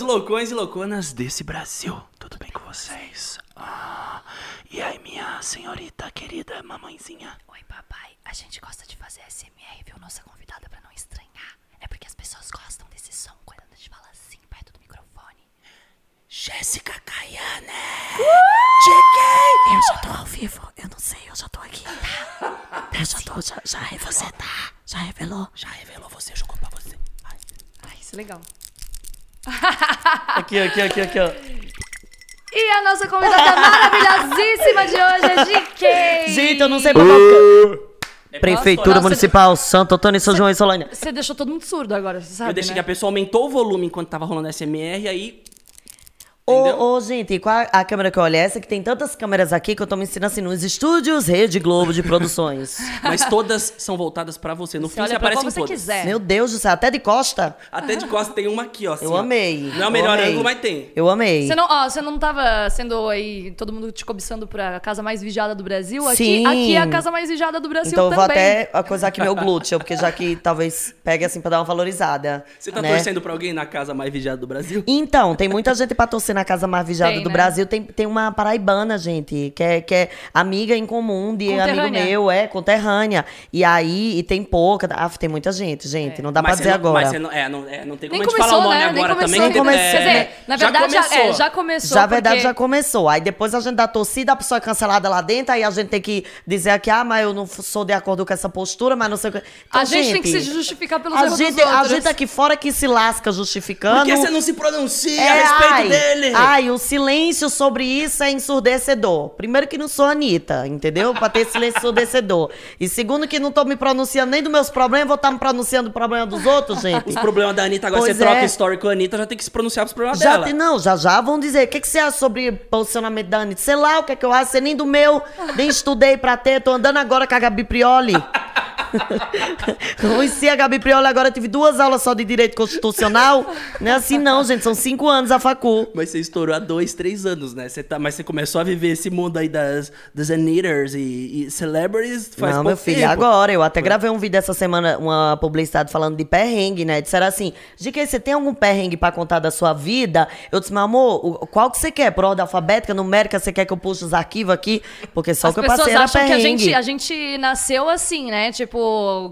meus loucões e louconas desse Brasil. Tudo bem com vocês? Ah, e aí, minha senhorita querida mamãezinha? Oi, papai. A gente gosta de fazer SMR, viu? Nossa convidada pra não estranhar. É porque as pessoas gostam desse som quando a gente fala assim, perto do microfone. Jéssica Caiane! Cheguei! Eu já tô ao vivo. Eu não sei, eu já tô aqui. Eu já tô, já, já revelou. Você tá? Já revelou? Já revelou, você jogou pra você. Ai. Ai, isso é legal. Aqui, aqui, aqui, aqui, ó. E a nossa convidada maravilhosíssima de hoje é GK! Gente, eu não sei pra Prefeitura Municipal Santo Antônio e São João e Solânia. Você deixou todo mundo surdo agora, você sabe, Eu deixei né? que a pessoa aumentou o volume enquanto tava rolando SMR, aí. Ô, ô, gente, qual a câmera que eu olho é essa? Que tem tantas câmeras aqui que eu tô me ensinando assim nos estúdios Rede Globo de Produções. Mas todas são voltadas pra você. No Você fim, você aparece em você todas. quiser. Meu Deus do céu, até de costa? Até de costas tem uma aqui, ó. assim, Eu ó. amei. Não é o melhor amei. ângulo, mas tem. Eu amei. Você não, ó, você não tava sendo aí, todo mundo te cobiçando pra casa mais vigiada do Brasil? Aqui, Sim. aqui é a casa mais vigiada do Brasil Então eu vou até acusar aqui meu glúteo, porque já que talvez pegue assim pra dar uma valorizada. Você tá né? torcendo pra alguém na casa mais vigiada do Brasil? Então, tem muita gente pra torcer na casa mais vigiada Tem, do né? Brasil. Tem, tem uma paraibana, gente, que é, que é amiga em comum de amigo meu, é, conterrânea. E aí, e tem pouca. Ah, tem muita gente, gente. Não dá pra Mas dizer você não- agora. Mas você não, é, não, é, não tem como Nem a gente falar começou, o nome né? Agora começou. também. Nem comecei. é, Quer dizer, na já verdade, já, começou. é, já começou. Já a verdade porque- já começou. Aí depois a gente dá torcida, a pessoa é cancelada lá dentro, aí a gente tem que dizer aqui, ah, mas eu não sou de acordo com essa postura, mas não sei o que. Então, A gente, tem que se justificar pelos a erros gente, dos a gente aqui fora que se lasca justificando. Por que você não se pronuncia É, a respeito ai, dele? Ai, o silêncio sobre isso é ensurdecedor. Primeiro que não sou Anitta, entendeu? Pra ter silêncio ensurdecedor. E segundo que não tô me pronunciando nem dos meus problemas, vou estar me pronunciando do problema dos outros, gente. Os problemas da Anitta, agora Pois você troca é. story com a Anitta, já tem que se pronunciar pros problemas Já dela. tem, não, já já vão dizer. O que, que você acha sobre posicionamento da Anitta? Sei lá o que, é que eu acho, sei nem do meu, nem estudei pra ter, tô andando agora com a Gabi Prioli. Conheci a Gabi Prioli agora, tive duas aulas só de direito constitucional. Não é assim não, gente, são cinco anos a facu. Mas você estourou há dois, três anos, né? Você tá, mas você começou a viver esse mundo aí das, das Anitters e, e celebrities faz não, meu filho, tempo. agora. Eu até gravei um vídeo essa semana, uma publicidade falando de perrengue, né? Disseram assim, de que você tem algum perrengue pra contar da sua vida? Eu disse, meu amor, o- qual que você quer? Por ordem alfabética, numérica, você quer que eu puxe os arquivos aqui? Porque só As o que eu pessoas passei era acham que a perrengue. gente, a gente nasceu assim, né? Tipo,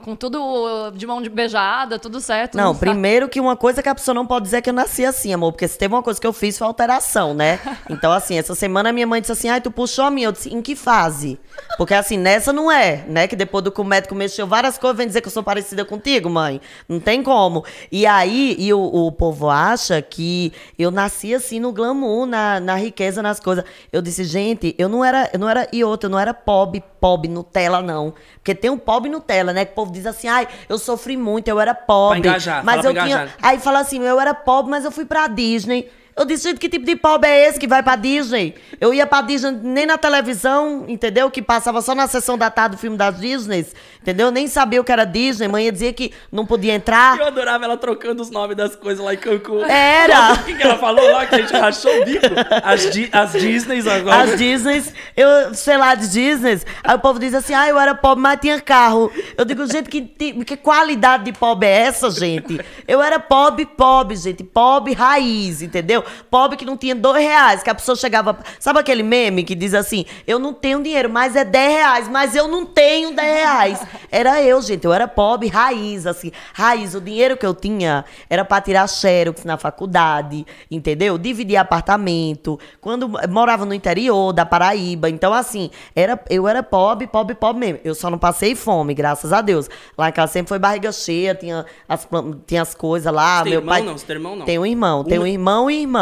com tudo de mão de beijada, tudo certo. Não, sabe? primeiro que uma coisa que a pessoa não pode dizer é que eu nasci assim, amor. Porque se teve uma coisa que eu fiz foi alteração, né? Então, assim, essa semana minha mãe disse assim, ai, tu puxou a minha. Eu disse, em que fase? Porque, assim, nessa não é, né? Que depois do que o médico mexeu várias coisas, vem dizer que eu sou parecida contigo, mãe. Não tem como. E aí, e o, o povo acha que eu nasci assim no glamour, na, na riqueza, nas coisas. Eu disse, gente, eu não era, eu não era, e outra, eu não era pobre, pobre Nutella, não. Porque tem um pobre Nutella, né? Que o povo diz assim, ai, eu sofri muito, eu era pobre. Pra engajar, mas eu pra tinha. engajar. Aí fala assim, eu era pobre, mas eu fui pra Disney. Eu disse, gente, que tipo de pobre é esse que vai pra Disney? Eu ia pra Disney nem na televisão, entendeu? Que passava só na sessão da tarde do filme das Disney, entendeu? Nem sabia o que era Disney. Mãe dizia que não podia entrar. Eu adorava ela trocando os nomes das coisas lá em Cancún. Era. O que, que ela falou lá que a gente rachou o bico? As, Di as Disneys agora. As Disneys, eu, sei lá, de Disneys. Aí o povo diz assim, ah, eu era pobre, mas tinha carro. Eu digo, gente, que, que qualidade de pobre é essa, gente? Eu era pobre, pobre, gente. Pobre raiz, entendeu? Pobre que não tinha dois reais, que a pessoa chegava... Sabe aquele meme que diz assim, eu não tenho dinheiro, mas é 10 reais, mas eu não tenho 10 reais. Era eu, gente. Eu era pobre raiz, assim. Raiz, o dinheiro que eu tinha era pra tirar xerox na faculdade, entendeu? Dividir apartamento. Quando morava no interior da Paraíba. Então, assim, era, eu era pobre, pobre, pobre mesmo. Eu só não passei fome, graças a Deus. Lá em casa sempre foi barriga cheia, tinha as, tinha as coisas lá. Você tem meu irmão, pai... não? Você tem irmão, não? Tenho um irmão. Tenho um irmão e irmã.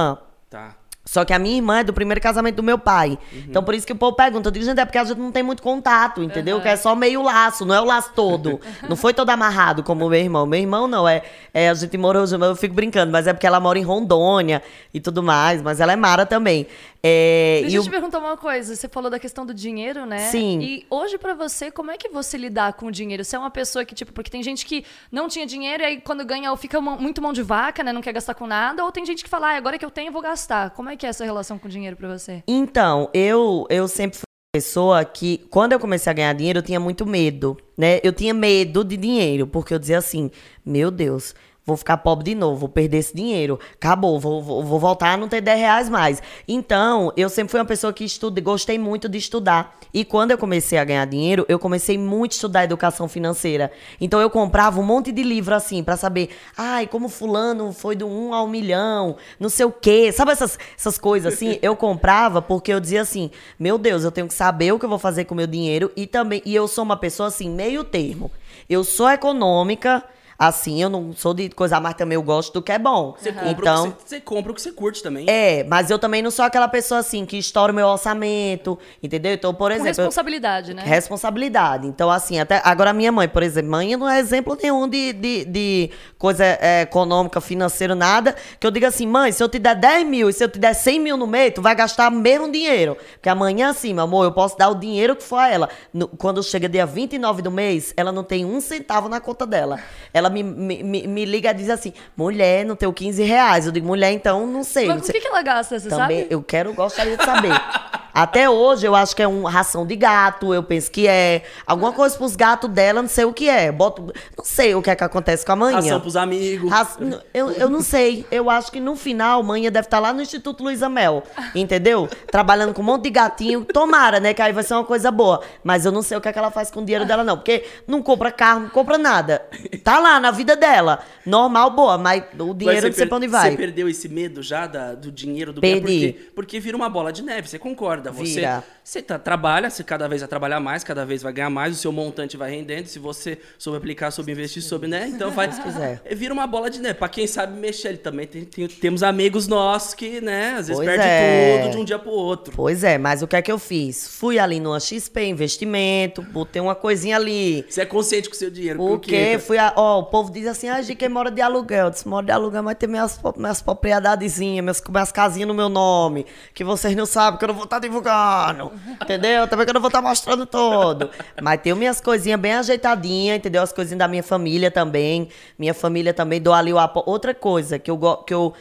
Tá. Só que a minha irmã é do primeiro casamento do meu pai. Uhum. Então, por isso que o povo pergunta. Eu digo, gente, é porque a gente não tem muito contato, entendeu? Que é só meio laço, não é o laço todo. não foi todo amarrado como o meu irmão. Meu irmão não, é, é a gente morou junto, eu fico brincando, mas é porque ela mora em Rondônia e tudo mais. Mas ela é Mara também. É, Deixa eu o- te perguntar uma coisa. Você falou da questão do dinheiro, né? Sim. E hoje, pra você, como é que você lidar com o dinheiro? Você é uma pessoa que, tipo, porque tem gente que não tinha dinheiro e aí quando ganha ou fica muito mão de vaca, né? Não quer gastar com nada. Ou tem gente que fala, ah, agora que eu tenho, eu vou gastar. Como é que é essa relação com o dinheiro pra você? Então, eu, eu sempre fui uma pessoa que, quando eu comecei a ganhar dinheiro, eu tinha muito medo, né? Eu tinha medo de dinheiro, porque eu dizia assim, meu Deus, vou ficar pobre de novo, vou perder esse dinheiro. Acabou, vou, vou, vou voltar a não ter 10 reais mais. Então, eu sempre fui uma pessoa que estude, gostei muito de estudar. E quando eu comecei a ganhar dinheiro, eu comecei muito a estudar educação financeira. Então, eu comprava um monte de livro assim, para saber, ai, como fulano foi do 1 ao milhão, não sei o quê. Sabe essas, essas coisas assim? Eu comprava porque eu dizia assim, meu Deus, eu tenho que saber o que eu vou fazer com o meu dinheiro. E também, e eu sou uma pessoa assim, meio termo. Eu sou econômica, assim, eu não sou de coisa, mas também eu gosto do que é bom. Você, compra então, o que você, você compra o que você curte também. é, mas eu também não sou aquela pessoa assim que estoura o meu orçamento, entendeu? Então, por Com exemplo, eu- responsabilidade, né? responsabilidade. Então, assim, até agora minha mãe, por exemplo, mãe não é exemplo nenhum de, de, de coisa é, econômica, financeira, nada. Que eu diga assim, mãe, se eu te der 10 mil e se eu te der 100 mil no mês, tu vai gastar o mesmo dinheiro. Porque amanhã, assim, meu amor, eu posso dar o dinheiro que for a ela. No- quando chega dia 29 do mês, ela não tem um centavo na conta dela. Ela me, me, me, me liga e diz assim, mulher, não tenho 15 reais. Eu digo, mulher, então, não sei. Mas não com o sei. que, que ela gasta, você Também, sabe? eu quero, gostaria de saber. Até hoje, eu acho que é uma ração de gato, eu penso que é. Alguma coisa pros gatos dela, não sei o que é. Boto, não sei o que é que acontece com a manhã. Ração pros amigos. Raça- eu, eu não sei. Eu acho que no final, manhã deve estar lá no Instituto Luísa Mel. Entendeu? Trabalhando com um monte de gatinho. Tomara, né? Que aí vai ser uma coisa boa. Mas eu não sei o que, é que ela faz com o dinheiro dela, não. Porque não compra carro, não compra nada. Tá lá na vida dela. Normal, boa. Mas o Mas dinheiro não sei pra onde vai. Você perdeu esse medo já da- do dinheiro do Perdi. ganhar? Porque, porque vira uma bola de neve, você concorda. Você, Vira. você tá, trabalha, você cada vez vai trabalhar mais, cada vez vai ganhar mais, o seu montante vai rendendo. Se você soube aplicar, soube investir, soube, né? Então vai. quiser. Vira uma bola de neve. Pra quem sabe mexer, ele também tem, tem- temos amigos nossos que, né, às vezes Pois perde é. tudo de um dia pro outro. Pois é, mas o que é que eu fiz? Fui ali numa XP Investimento, botei uma coisinha ali. Você é consciente com o seu dinheiro. O porque quê? Fui a, ó, o povo diz assim, ah, quem mora de aluguel. Eu disse, mora de aluguel, mas tem minhas, minhas propriedadezinhas, minhas, minhas casinhas no meu nome, que vocês não sabem, que eu não vou estar divulgando. Entendeu? Também que eu não vou estar mostrando todo. Mas tenho minhas coisinhas bem ajeitadinhas, entendeu? As coisinhas da minha família também. Minha família também dou ali o apoio. Outra coisa que eu, que eu.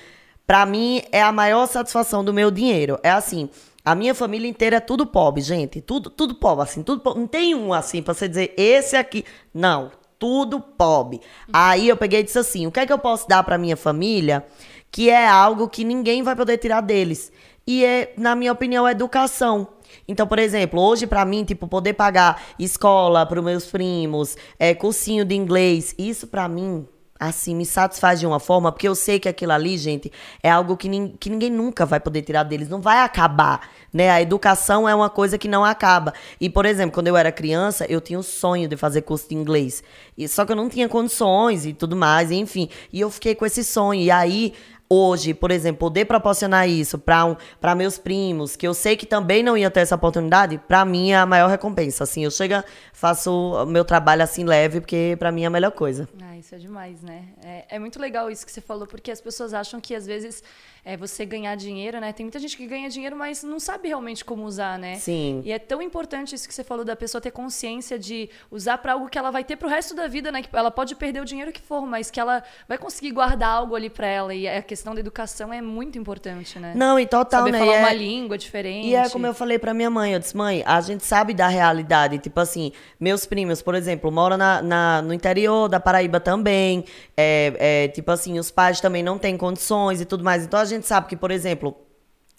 Pra mim, é a maior satisfação do meu dinheiro. É assim. A minha família inteira é tudo pobre, gente. Tudo, tudo pobre, assim. Tudo pobre. Não tem um assim pra você dizer, esse aqui. Não. Tudo pobre. Aí eu peguei e disse assim: o que é que eu posso dar pra minha família que é algo que ninguém vai poder tirar deles? E é, na minha opinião, educação. Então, por exemplo, hoje pra mim, tipo, poder pagar escola pros meus primos, é, cursinho de inglês, isso pra mim assim, me satisfaz de uma forma, porque eu sei que aquilo ali, gente, é algo que, nin- que ninguém nunca vai poder tirar deles, não vai acabar, né? A educação é uma coisa que não acaba. E, por exemplo, quando eu era criança, eu tinha o sonho de fazer curso de inglês. E, só que eu não tinha condições e tudo mais, enfim. E eu fiquei com esse sonho. E aí, hoje, por exemplo, poder proporcionar isso para um, pra meus primos, que eu sei que também não ia ter essa oportunidade, pra mim é a maior recompensa. Assim, eu chego, faço meu trabalho assim leve, porque pra mim é a melhor coisa. Ah, isso é demais, né? É, é muito legal isso que você falou, porque as pessoas acham que às vezes é, você ganhar dinheiro, né? Tem muita gente que ganha dinheiro, mas não sabe realmente como usar, né? Sim. E é tão importante isso que você falou da pessoa ter consciência de usar para algo que ela vai ter pro resto da vida, né? Que ela pode perder o dinheiro que for, mas que ela vai conseguir guardar algo ali para ela. E a questão da educação é muito importante, né? Não, e total, Saber né? falar é- uma língua diferente. E é como eu falei pra minha mãe, eu disse, mãe, a gente sabe da realidade. Tipo assim, meus primos, por exemplo, moram na, na- no interior da Paraíba também. É, é, tipo assim, os pais também não têm condições e tudo mais. Então a gente sabe que, por exemplo,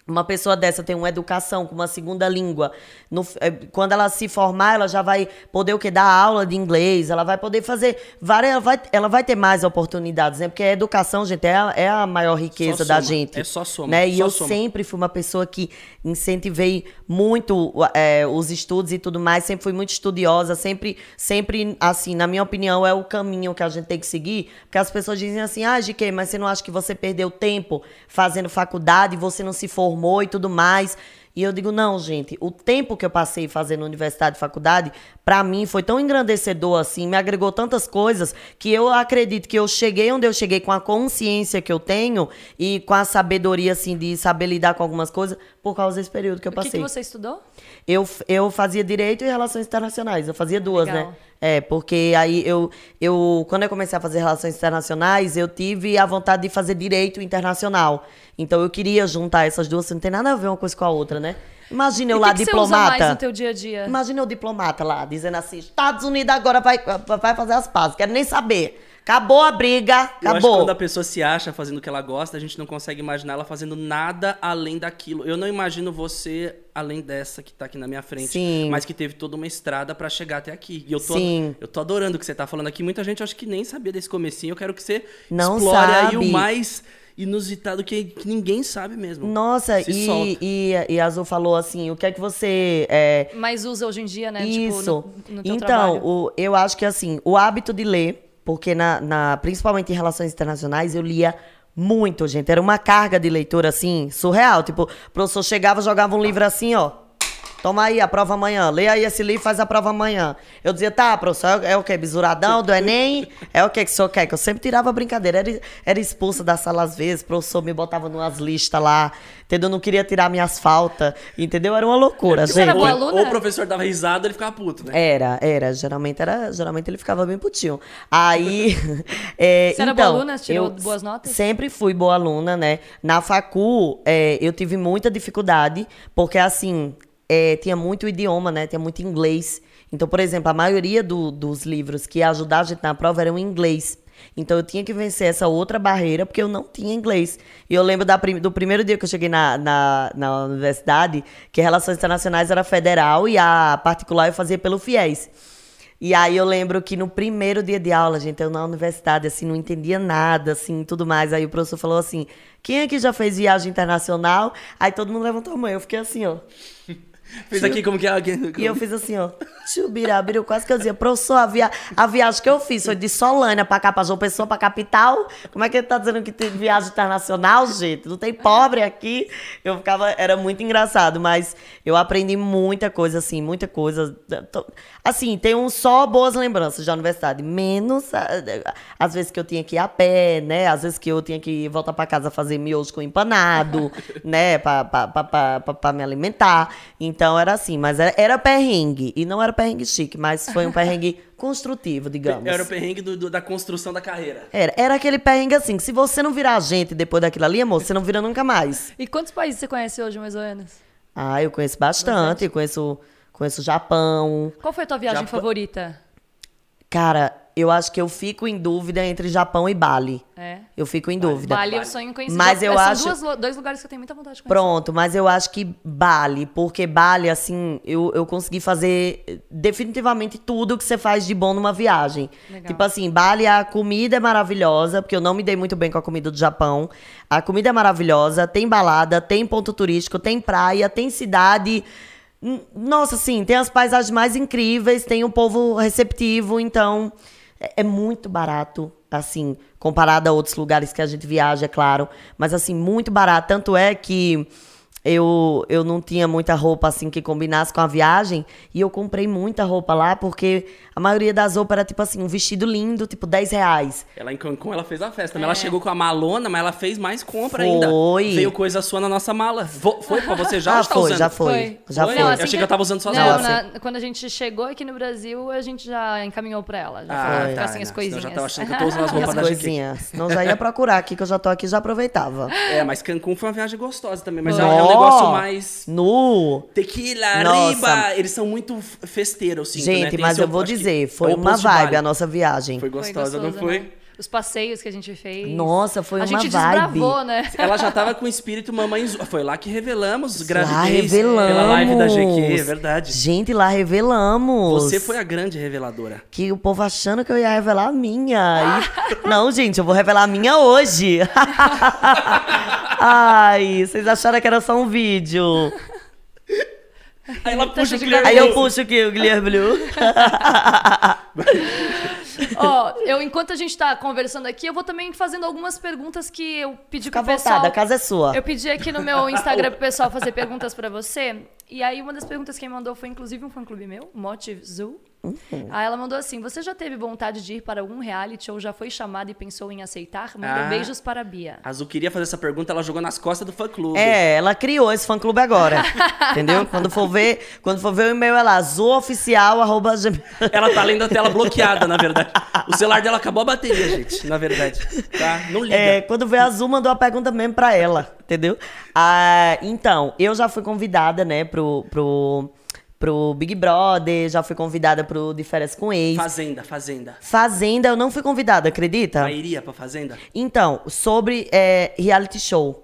uma pessoa dessa tem uma educação com uma segunda língua. No- é, quando ela se formar, ela já vai poder o quê? Dar aula de inglês, ela vai poder fazer várias. Ela vai, ela vai ter mais oportunidades, né? Porque a educação, gente, é a, é a maior riqueza da gente. é só soma, Né? E só eu soma. sempre fui uma pessoa que incentivei muito é, os estudos e tudo mais, sempre fui muito estudiosa, sempre, sempre, assim, na minha opinião, é o caminho que a gente tem que seguir, porque as pessoas dizem assim, ah, GK, mas você não acha que você perdeu tempo fazendo faculdade, você não se formou e tudo mais? E eu digo, não, gente, o tempo que eu passei fazendo universidade e faculdade, pra mim foi tão engrandecedor assim, me agregou tantas coisas, que eu acredito que eu cheguei onde eu cheguei com a consciência que eu tenho e com a sabedoria, assim, de saber lidar com algumas coisas por causa desse período que eu O que, passei. que você estudou? Eu, eu fazia Direito e Relações Internacionais, eu fazia duas, Legal. né? É, porque aí eu, eu, quando eu comecei a fazer Relações Internacionais, eu tive a vontade de fazer Direito Internacional. Então eu queria juntar essas duas, não tem nada a ver uma coisa com a outra, né? Imagina eu e lá, que, que você usa diplomata. mais no teu dia a dia? Imagina o diplomata lá, dizendo assim, Estados Unidos agora vai, vai fazer as pazes, quero nem saber. Acabou a briga, Eu acho que acabou. quando a pessoa se acha fazendo o que ela gosta, a gente não consegue imaginar ela fazendo nada além daquilo. Eu não imagino você além dessa que tá aqui na minha frente, Sim. mas que teve toda uma estrada pra chegar até aqui. E eu tô, Sim. eu tô adorando o que você tá falando aqui. Muita gente acho que nem sabia desse comecinho. Eu quero que você Não explore aí sabe. o mais inusitado que, que ninguém sabe mesmo. Nossa, e, e, e a Azul falou assim, o que é que você... é, Mas usa hoje em dia, né? Isso. Tipo, no, no teu então, trabalho. o, eu acho que assim, o hábito de ler, porque na, na- principalmente em relações internacionais, eu lia muito, gente. Era uma carga de leitura assim, surreal. Tipo, o professor chegava, jogava um livro assim, ó. Toma aí a prova amanhã. Lê aí esse livro, faz a prova amanhã. Eu dizia, tá, professor, é o quê? Bisuradão do Enem? É o quê que o senhor quer? Que eu sempre tirava brincadeira. Era, era expulsa da sala às vezes, o professor me botava numas listas lá, entendeu? Não queria tirar minhas faltas, entendeu? Era uma loucura, Você gente. era boa ou, aluna? ou o professor dava risada, ele ficava puto, né? Era, era. Geralmente era. Geralmente ele ficava bem putinho. Aí. é, Você era então, boa aluna? Tirou eu boas notas? Sempre fui boa aluna, né? Na facu, é, eu tive muita dificuldade, porque assim, é, tinha muito idioma, né? Tinha muito inglês. Então, por exemplo, a maioria do- dos livros que ia ajudar a gente na prova eram em inglês. Então eu tinha que vencer essa outra barreira, porque eu não tinha inglês. E eu lembro da do primeiro dia que eu cheguei na, na, na universidade, que Relações Internacionais era federal e a particular eu fazia pelo FIES. E aí eu lembro que no primeiro dia de aula, gente, eu na universidade, assim, não entendia nada, assim, tudo mais. Aí o professor falou assim, quem aqui já fez viagem internacional? Aí todo mundo levantou a mão, eu fiquei assim, ó. Fez aqui como que é. E eu fiz assim, ó. Chubirabira, quase que eu dizia, professor, a, via... a viagem que eu fiz foi de Solânia pra cá, pra João Pessoa, pra capital. Como é que ele tá dizendo que tem viagem internacional, gente? Não tem pobre aqui. Eu ficava, era muito engraçado, mas eu aprendi muita coisa, assim, muita coisa. Assim, tenho só boas lembranças da universidade, menos a- às vezes que eu tinha que ir a pé, né? Às vezes que eu tinha que voltar pra casa fazer miojo com empanado, né? Pra me alimentar. Então era assim, mas era, era perrengue. E não era perrengue chique, mas foi um perrengue construtivo, digamos. Era o perrengue do- do- da construção da carreira. Era, era aquele perrengue assim, que se você não virar gente depois daquilo ali, amor, você não vira nunca mais. E quantos países você conhece hoje, mais ou menos? Ah, eu conheço bastante, eu conheço, conheço o Japão. Qual foi a tua viagem Japão- favorita? Cara, eu acho que eu fico em dúvida entre Japão e Bali. É. Eu fico em dúvida. Bali, eu sonho em conhecer. Mas eu São acho- duas dois lugares que eu tenho muita vontade de conhecer. Pronto, mas eu acho que Bali, porque Bali, assim, eu, eu consegui fazer definitivamente tudo que você faz de bom numa viagem. Legal. Tipo assim, Bali, a comida é maravilhosa, porque eu não me dei muito bem com a comida do Japão. A comida é maravilhosa, tem balada, tem ponto turístico, tem praia, tem cidade. Nossa, assim, tem as paisagens mais incríveis, tem um povo receptivo, então é, é muito barato, assim, comparado a outros lugares que a gente viaja, é claro. Mas, assim, muito barato. Tanto é que eu, eu não tinha muita roupa, assim, que combinasse com a viagem. E eu comprei muita roupa lá, porque a maioria das roupas era, tipo assim, um vestido lindo, tipo, 10 reais. Ela em Cancún, ela fez a festa. Ela chegou com a malona, mas ela fez mais compra Foi. ainda. Veio coisa sua na nossa mala. Vo- Foi pra você já ah, ou tá foi, usando? já foi. Foi. Já Foi? foi. Não, Eu achei que eu tava usando só as Não, na- quando a gente chegou aqui no Brasil, a gente já encaminhou pra ela. Já Ah, falou, tá, não, as senão coisinhas. Eu já tava achando que eu tô usando as roupas as da coisinhas. Senão já ia procurar aqui, que eu já tô aqui, já aproveitava. É, mas Cancún foi uma viagem gostosa também. Mas é Nó! é um negócio mais... Nu! Tequila, Nossa. riba. Eles são muito festeiros, assim. Gente, né? Tem mas eu vou que dizer, foi uma vibe Bali. a nossa viagem. Foi Foi gostosa, não gostoso, foi? né? Os passeios que a gente fez. Nossa, foi a uma gente vibe. desbravou, né? Ela já tava com o espírito mamãe... Foi lá que revelamos Lá gravidez revelamos. pela live da GQ, é verdade. Gente, lá revelamos. Você foi a grande reveladora. Que o povo achando que eu ia revelar a minha. E- Não, gente, eu vou revelar a minha hoje. Ai, vocês acharam que era só um vídeo. Aí ela puxa o Guilherme. Aí eu puxo aqui o Guilherme Blue. Ó, eu, enquanto a gente tá conversando aqui, eu vou também fazendo algumas perguntas que eu pedi Fica pro pessoal. vontade, a casa é sua. Eu pedi aqui no meu Instagram pro pessoal fazer perguntas pra você. E aí, uma das perguntas que quem mandou foi, inclusive, um fã-clube meu, Motive Zoo. Uhum. Aí ela mandou assim: Você já teve vontade de ir para algum reality ou já foi chamada e pensou em aceitar? Manda Ah. beijos para a Bia. A Azul queria fazer essa pergunta, ela jogou nas costas do fã-clube. É, ela criou esse fã clube agora. entendeu? Quando for ver, quando for ver o e-mail é lá, zooficial, arroba. Ela tá lendo a tela bloqueada, na verdade. O celular dela acabou a bateria, gente, na verdade. Tá? Não liga. É, quando vê a Azul, mandou a pergunta mesmo pra ela, entendeu? Ah, então, eu já fui convidada, né, pro, pro, pro Big Brother, já fui convidada pro De Férias com Ex. Fazenda, Fazenda. Fazenda, eu não fui convidada, acredita? Aí iria pra Fazenda? Então, sobre é, reality show.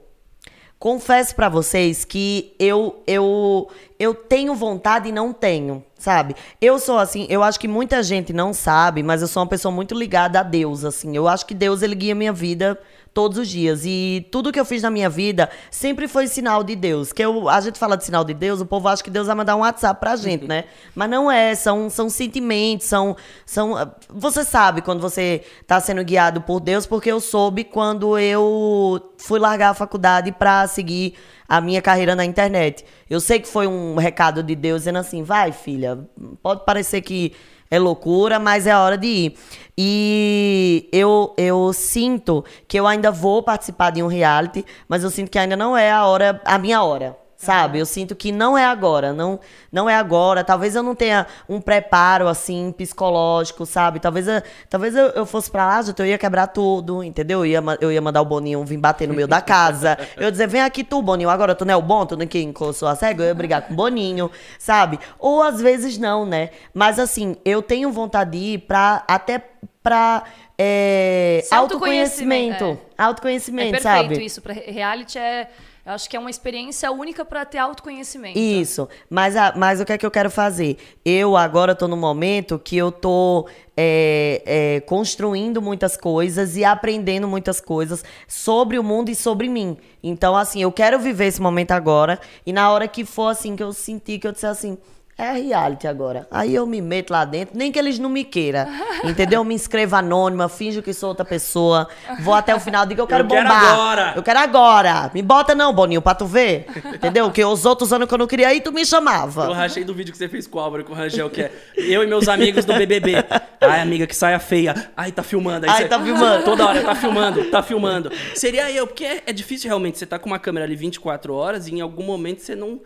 Confesso pra vocês que eu, eu, eu tenho vontade e não tenho, sabe? Eu sou assim, eu acho que muita gente não sabe, mas eu sou uma pessoa muito ligada a Deus, assim. Eu acho que Deus, ele guia minha vida todos os dias. E tudo que eu fiz na minha vida sempre foi sinal de Deus. Que eu, a gente fala de sinal de Deus, o povo acha que Deus vai mandar um WhatsApp pra gente, né? Mas não é, são, são sentimentos, são, são. Você sabe quando você tá sendo guiado por Deus, porque eu soube quando eu fui largar a faculdade pra seguir a minha carreira na internet. Eu sei que foi um recado de Deus dizendo assim: vai, filha, pode parecer que é loucura, mas é a hora de ir. E eu, eu sinto que eu ainda vou participar de um reality, mas eu sinto que ainda não é a hora, a minha hora. Sabe? Eu sinto que não é agora, não, não é agora. Talvez eu não tenha um preparo, assim, psicológico, sabe? Talvez eu, talvez eu, eu fosse pra lá, eu ia quebrar tudo, entendeu? Eu ia, eu ia mandar o Boninho vir bater no meio da casa. Eu ia dizer, vem aqui tu, Boninho, agora tu não é o bom, tu não é quem sou a cego, eu ia brigar com o Boninho, sabe? Ou às vezes não, né? Mas assim, eu tenho vontade de ir pra, até pra é, autoconhecimento, autoconhecimento. É Autoconhecimento, perfeito sabe? isso. Pra reality é. Eu acho que é uma experiência única pra ter autoconhecimento. Isso, mas, a, mas o que é que eu quero fazer? Eu agora tô no momento que eu tô é, é, construindo muitas coisas e aprendendo muitas coisas sobre o mundo e sobre mim. Então, assim, eu quero viver esse momento agora e na hora que for assim, que eu sentir que eu disser assim. É reality agora. Aí eu me meto lá dentro, nem que eles não me queiram. Entendeu? Eu me inscrevo anônima, finjo que sou outra pessoa. Vou até o final, digo eu quero Eu quero bombar. agora. Eu quero agora. Me bota não, Boninho, pra tu ver. Entendeu? Que os outros anos que eu não queria ir, tu me chamava. Eu rachei do vídeo que você fez com o Álvaro e com o Rangel, que é eu e meus amigos do BBB. Ai, amiga, que saia feia. Ai, tá filmando. Aí Ai, você- tá filmando. Toda hora, tá filmando, tá filmando. Seria eu, porque é, é difícil realmente você tá com uma câmera ali 24 horas e em algum momento você não.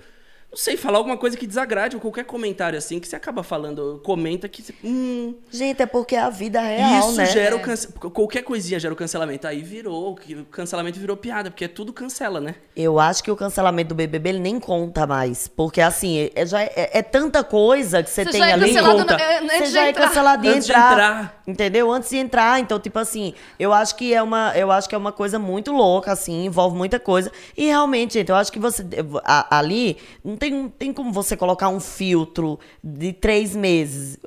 Não sei, falar alguma coisa que desagrade ou qualquer comentário assim que você acaba falando, comenta que. você- Hum, Gente, é porque a vida é real, isso né? gera o cance... Qualquer coisinha gera o cancelamento. Aí virou, o cancelamento virou piada, porque tudo cancela, né? Eu acho que o cancelamento do BBB ele nem conta mais. Porque, assim, é, já é, é tanta coisa que você, Você tem já é ali. cancelado conta. no- é, antes Você de já é entrar. cancelado de Antes de entrar, entrar. Entendeu? Antes de entrar. Então, tipo assim, eu acho que é uma, eu acho que é uma coisa muito louca, assim, envolve muita coisa. E realmente, gente, eu acho que você. a- ali, não tem, não tem como você colocar um filtro de três meses.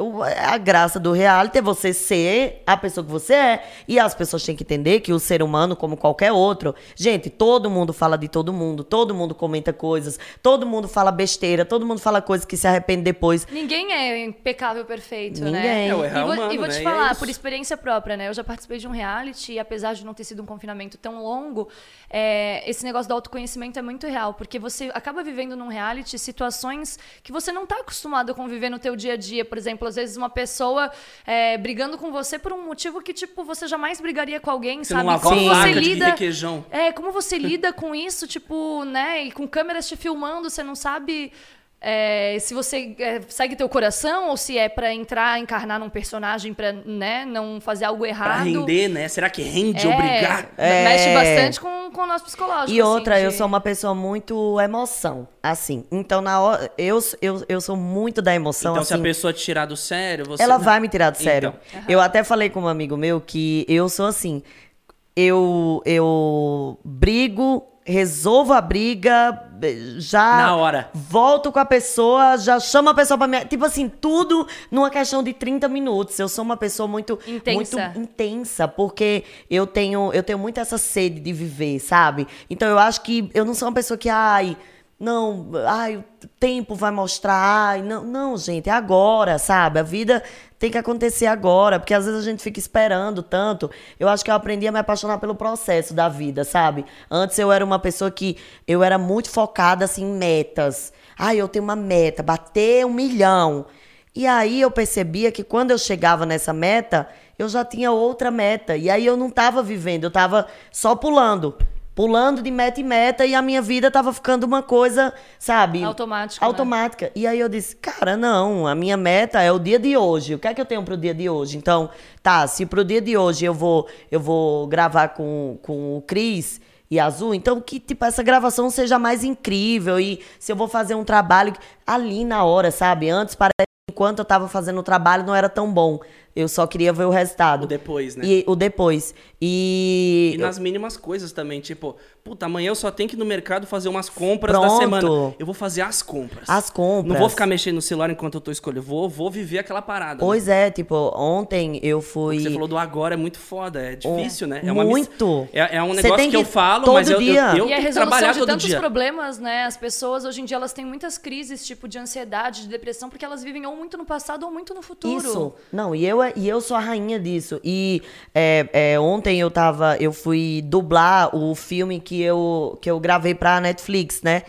A graça do reality é você ser a pessoa que você é. E as pessoas têm que entender que o ser humano, como qualquer outro, gente, todo mundo fala de todo mundo, todo mundo comenta coisas, todo mundo fala besteira, todo mundo fala coisas que se arrepende depois. Ninguém é impecável perfeito, né? Ninguém. É, o errar e vou, humano, e vou né? te é falar, isso. por experiência própria, né? Eu já participei de um reality e apesar de não ter sido um confinamento tão longo, é, esse negócio do autoconhecimento é muito real, porque você acaba vivendo num reality situações que você não tá acostumado a conviver no teu dia a dia. Por exemplo, às vezes uma pessoa é, brigando com você por um motivo que, tipo, você jamais brigaria com alguém, Você sabe? não como você lida... É, como você lida com isso, tipo, né? E com câmeras te filmando, você não sabe é, se você é, segue teu coração ou se é pra entrar, encarnar num personagem pra, né, não fazer algo errado. Pra render, né? Será que rende É, obrigar? Mexe É. bastante com, com o nosso psicológico. E assim, outra, eu de- sou uma pessoa muito emoção, assim. Então, na hora, eu, eu, eu sou muito da emoção, Então, se a assim. pessoa te tirar do sério, você. Ela vai me tirar do sério. Então. Eu até falei com um amigo meu que eu sou assim. Eu, eu brigo, resolvo a briga, já. Na hora. Volto com a pessoa, já chamo a pessoa pra me. Tipo assim, tudo numa questão de 30 minutos. Eu sou uma pessoa muito. Intensa. Muito intensa, porque eu tenho, eu tenho muito essa sede de viver, sabe? Então eu acho que eu não sou uma pessoa que, ai. Não, ai, o tempo vai mostrar, ai, não, não, gente, é agora, sabe? A vida tem que acontecer agora, porque às vezes a gente fica esperando tanto. Eu acho que eu aprendi a me apaixonar pelo processo da vida, sabe? Antes eu era uma pessoa que eu era muito focada assim em metas. Ai, eu tenho uma meta, bater um milhão. E aí eu percebia que quando eu chegava nessa meta, eu já tinha outra meta. E aí eu não tava vivendo, eu tava só pulando. Pulando de meta em meta e a minha vida tava ficando uma coisa, sabe? Automático, né? Automática. E aí eu disse, cara, não, a minha meta é o dia de hoje. O que é que eu tenho pro dia de hoje? Então, tá, se pro dia de hoje eu vou, eu vou gravar com, com o Cris, e azul. Então, que tipo, essa gravação seja mais incrível. E se eu vou fazer um trabalho ali na hora, sabe? Antes, parece que enquanto eu tava fazendo o trabalho, não era tão bom. Eu só queria ver o resultado. O depois, né? E o depois. E. E nas mínimas coisas também, tipo, puta, amanhã eu só tenho que ir no mercado fazer umas compras da Pronto. semana. Eu vou fazer as compras. As compras. Não vou ficar mexendo no celular enquanto eu tô escolhendo. Vou, vou viver aquela parada. né? Pois é, tipo, ontem eu fui. Você falou do agora é muito foda, é difícil, né? É uma miss- Muito. É, é um negócio tem que eu que falo, todo mas eu, eu, dia. eu E a tenho que resolução trabalhar de todo tantos dia. problemas, né? As pessoas hoje em dia elas têm muitas crises, tipo de ansiedade, de depressão, porque elas vivem ou muito no passado ou muito no futuro. Isso. Não, e eu, e eu sou a rainha disso. E é, é, ontem eu tava. Eu fui dublar o filme que eu, que eu gravei pra Netflix, né?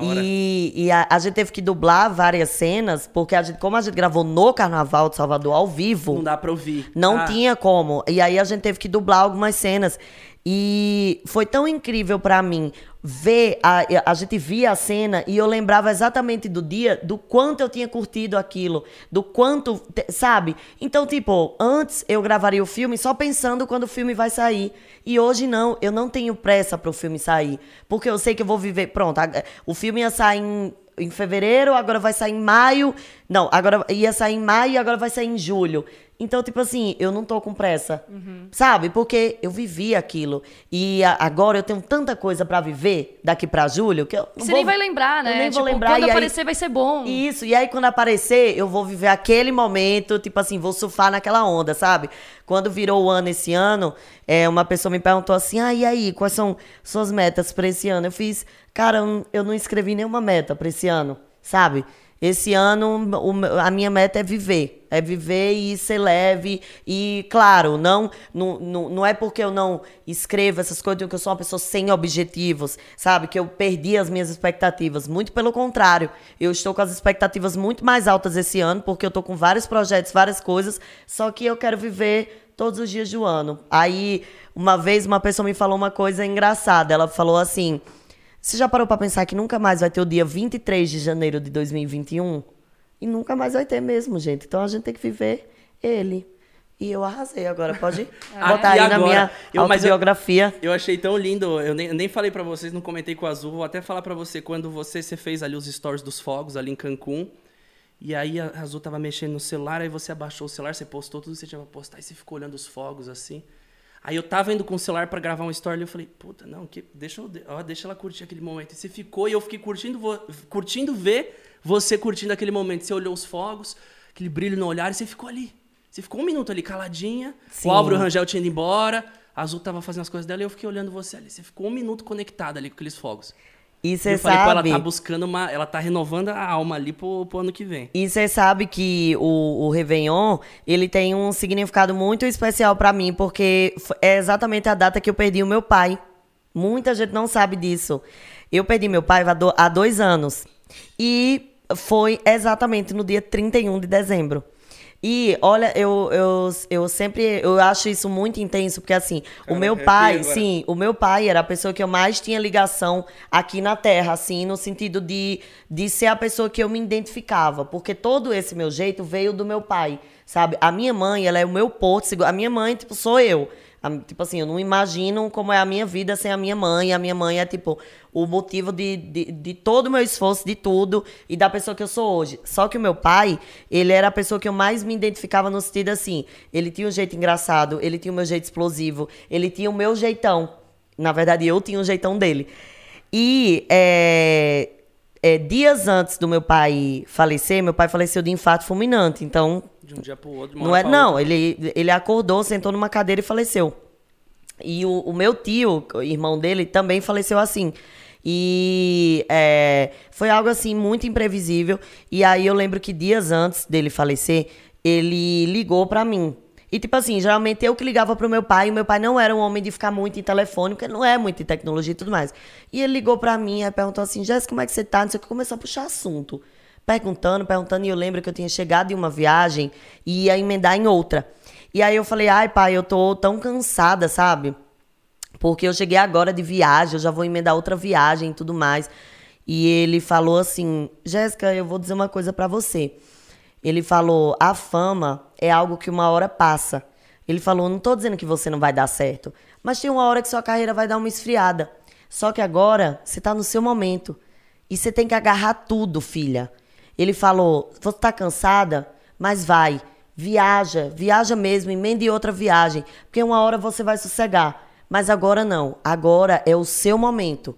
E, e a, a gente teve que dublar várias cenas, porque a gente, como a gente gravou no Carnaval de Salvador ao vivo. Não dá pra ouvir. Não Ah, tinha como. E aí a gente teve que dublar algumas cenas. E foi tão incrível pra mim ver, a, a gente via a cena e eu lembrava exatamente do dia, do quanto eu tinha curtido aquilo, do quanto, sabe? Então, tipo, antes eu gravaria o filme só pensando quando o filme vai sair. E hoje não, eu não tenho pressa pro filme sair. Porque eu sei que eu vou viver. Pronto, a- o filme ia sair em em fevereiro, agora vai sair em maio. Não, agora ia sair em maio agora vai sair em julho. Então, tipo assim, eu não tô com pressa. Sabe? Porque eu vivi aquilo. E a- agora eu tenho tanta coisa pra viver daqui pra julho que eu. Você vou- nem vai lembrar, né? Eu nem vou Tipo, lembrar. Quando e aí- aparecer vai ser bom. isso, e aí quando aparecer, eu vou viver aquele momento, tipo assim, vou surfar naquela onda, sabe? Quando virou o ano esse ano, é, uma pessoa me perguntou assim: ah, e aí, quais são suas metas pra esse ano? Eu fiz, cara, eu não- eu não escrevi nenhuma meta pra esse ano, sabe? Esse ano, a minha meta é viver. É viver e ser leve. E, claro, não, não, não, não é porque eu não escrevo essas coisas que eu sou uma pessoa sem objetivos, sabe? Que eu perdi as minhas expectativas. Muito pelo contrário. Eu estou com as expectativas muito mais altas esse ano, porque eu estou com vários projetos, várias coisas. Só que eu quero viver todos os dias do ano. Aí, uma vez, uma pessoa me falou uma coisa engraçada. Ela falou assim. Você já parou pra pensar que nunca mais vai ter o dia 23 de janeiro de 2021? E nunca mais vai ter mesmo, gente. Então a gente tem que viver ele. E eu arrasei agora. Pode Ah, botar aí na agora? minha Eu- mas eu- autobiografia. Eu achei tão lindo, eu nem, nem falei pra vocês, não comentei com o Azul, vou até falar pra você, quando você, você fez ali os stories dos fogos ali em Cancún, e aí a Azul tava mexendo no celular, aí você abaixou o celular, você postou tudo que você tinha pra postar, e você ficou olhando os fogos assim. Aí eu tava indo com o celular pra gravar um story e eu falei, puta, não, que, deixa, eu, ó, deixa ela curtir aquele momento. E você ficou e eu fiquei curtindo, curtindo ver você curtindo aquele momento. Você olhou os fogos, aquele brilho no olhar e você ficou ali. Você ficou um minuto ali caladinha, Sim. o Álvaro Rangel tinha ido embora, a Azul tava fazendo as coisas dela e eu fiquei olhando você ali. Você ficou um minuto conectada ali com aqueles fogos. E você eu falei, ela sabe. tá buscando uma. Ela tá renovando a alma ali pro, pro ano que vem. E você sabe que o, o Réveillon, ele tem um significado muito especial pra mim, porque é exatamente a data que eu perdi o meu pai. Muita gente não sabe disso. Eu perdi meu pai há dois anos. E foi exatamente no dia 31 de dezembro. E olha, eu, eu, eu sempre eu acho isso muito intenso, porque assim, o meu pai, sim, o meu pai era a pessoa que eu mais tinha ligação aqui na Terra, assim, no sentido de, de ser a pessoa que eu me identificava. Porque todo esse meu jeito veio do meu pai, sabe? A minha mãe, ela é o meu porto. A minha mãe, tipo, sou eu. Tipo assim, eu não imagino como é a minha vida sem a minha mãe. A minha mãe é, tipo, o motivo de, de, de todo o meu esforço, de tudo, e da pessoa que eu sou hoje. Só que o meu pai, ele era a pessoa que eu mais me identificava no sentido assim. Ele tinha um jeito engraçado, ele tinha o meu jeito explosivo, ele tinha o meu jeitão. Na verdade, eu tinha o jeitão dele. E é, é, dias antes do meu pai falecer, meu pai faleceu de infarto fulminante. Então, De um dia pro outro. de uma não é, não, outra. ele, ele acordou, sentou numa cadeira e faleceu. E o, o meu tio, o irmão dele, também faleceu assim. E é, foi algo assim muito imprevisível. E aí eu lembro que dias antes dele falecer, ele ligou pra mim. E tipo assim, geralmente eu que ligava pro meu pai, e meu pai não era um homem de ficar muito em telefone, porque não é muito em tecnologia e tudo mais. E ele ligou pra mim e perguntou assim: Jéssica, como é que você tá? Não sei o que, começou a puxar assunto. Perguntando, perguntando, e eu lembro que eu tinha chegado em uma viagem e ia emendar em outra. E aí eu falei, ai pai, eu tô tão cansada, sabe? Porque eu cheguei agora de viagem, eu já vou emendar outra viagem e tudo mais. E ele falou assim: Jéssica, eu vou dizer uma coisa pra você. Ele falou: a fama é algo que uma hora passa, Ele falou: não tô dizendo que você não vai dar certo, mas tem uma hora que sua carreira vai dar uma esfriada. Só que agora você tá no seu momento. E você tem que agarrar tudo, filha. Ele falou: você tá cansada, mas vai. Viaja, viaja mesmo, emende outra viagem. Porque uma hora você vai sossegar. Mas agora não. Agora é o seu momento.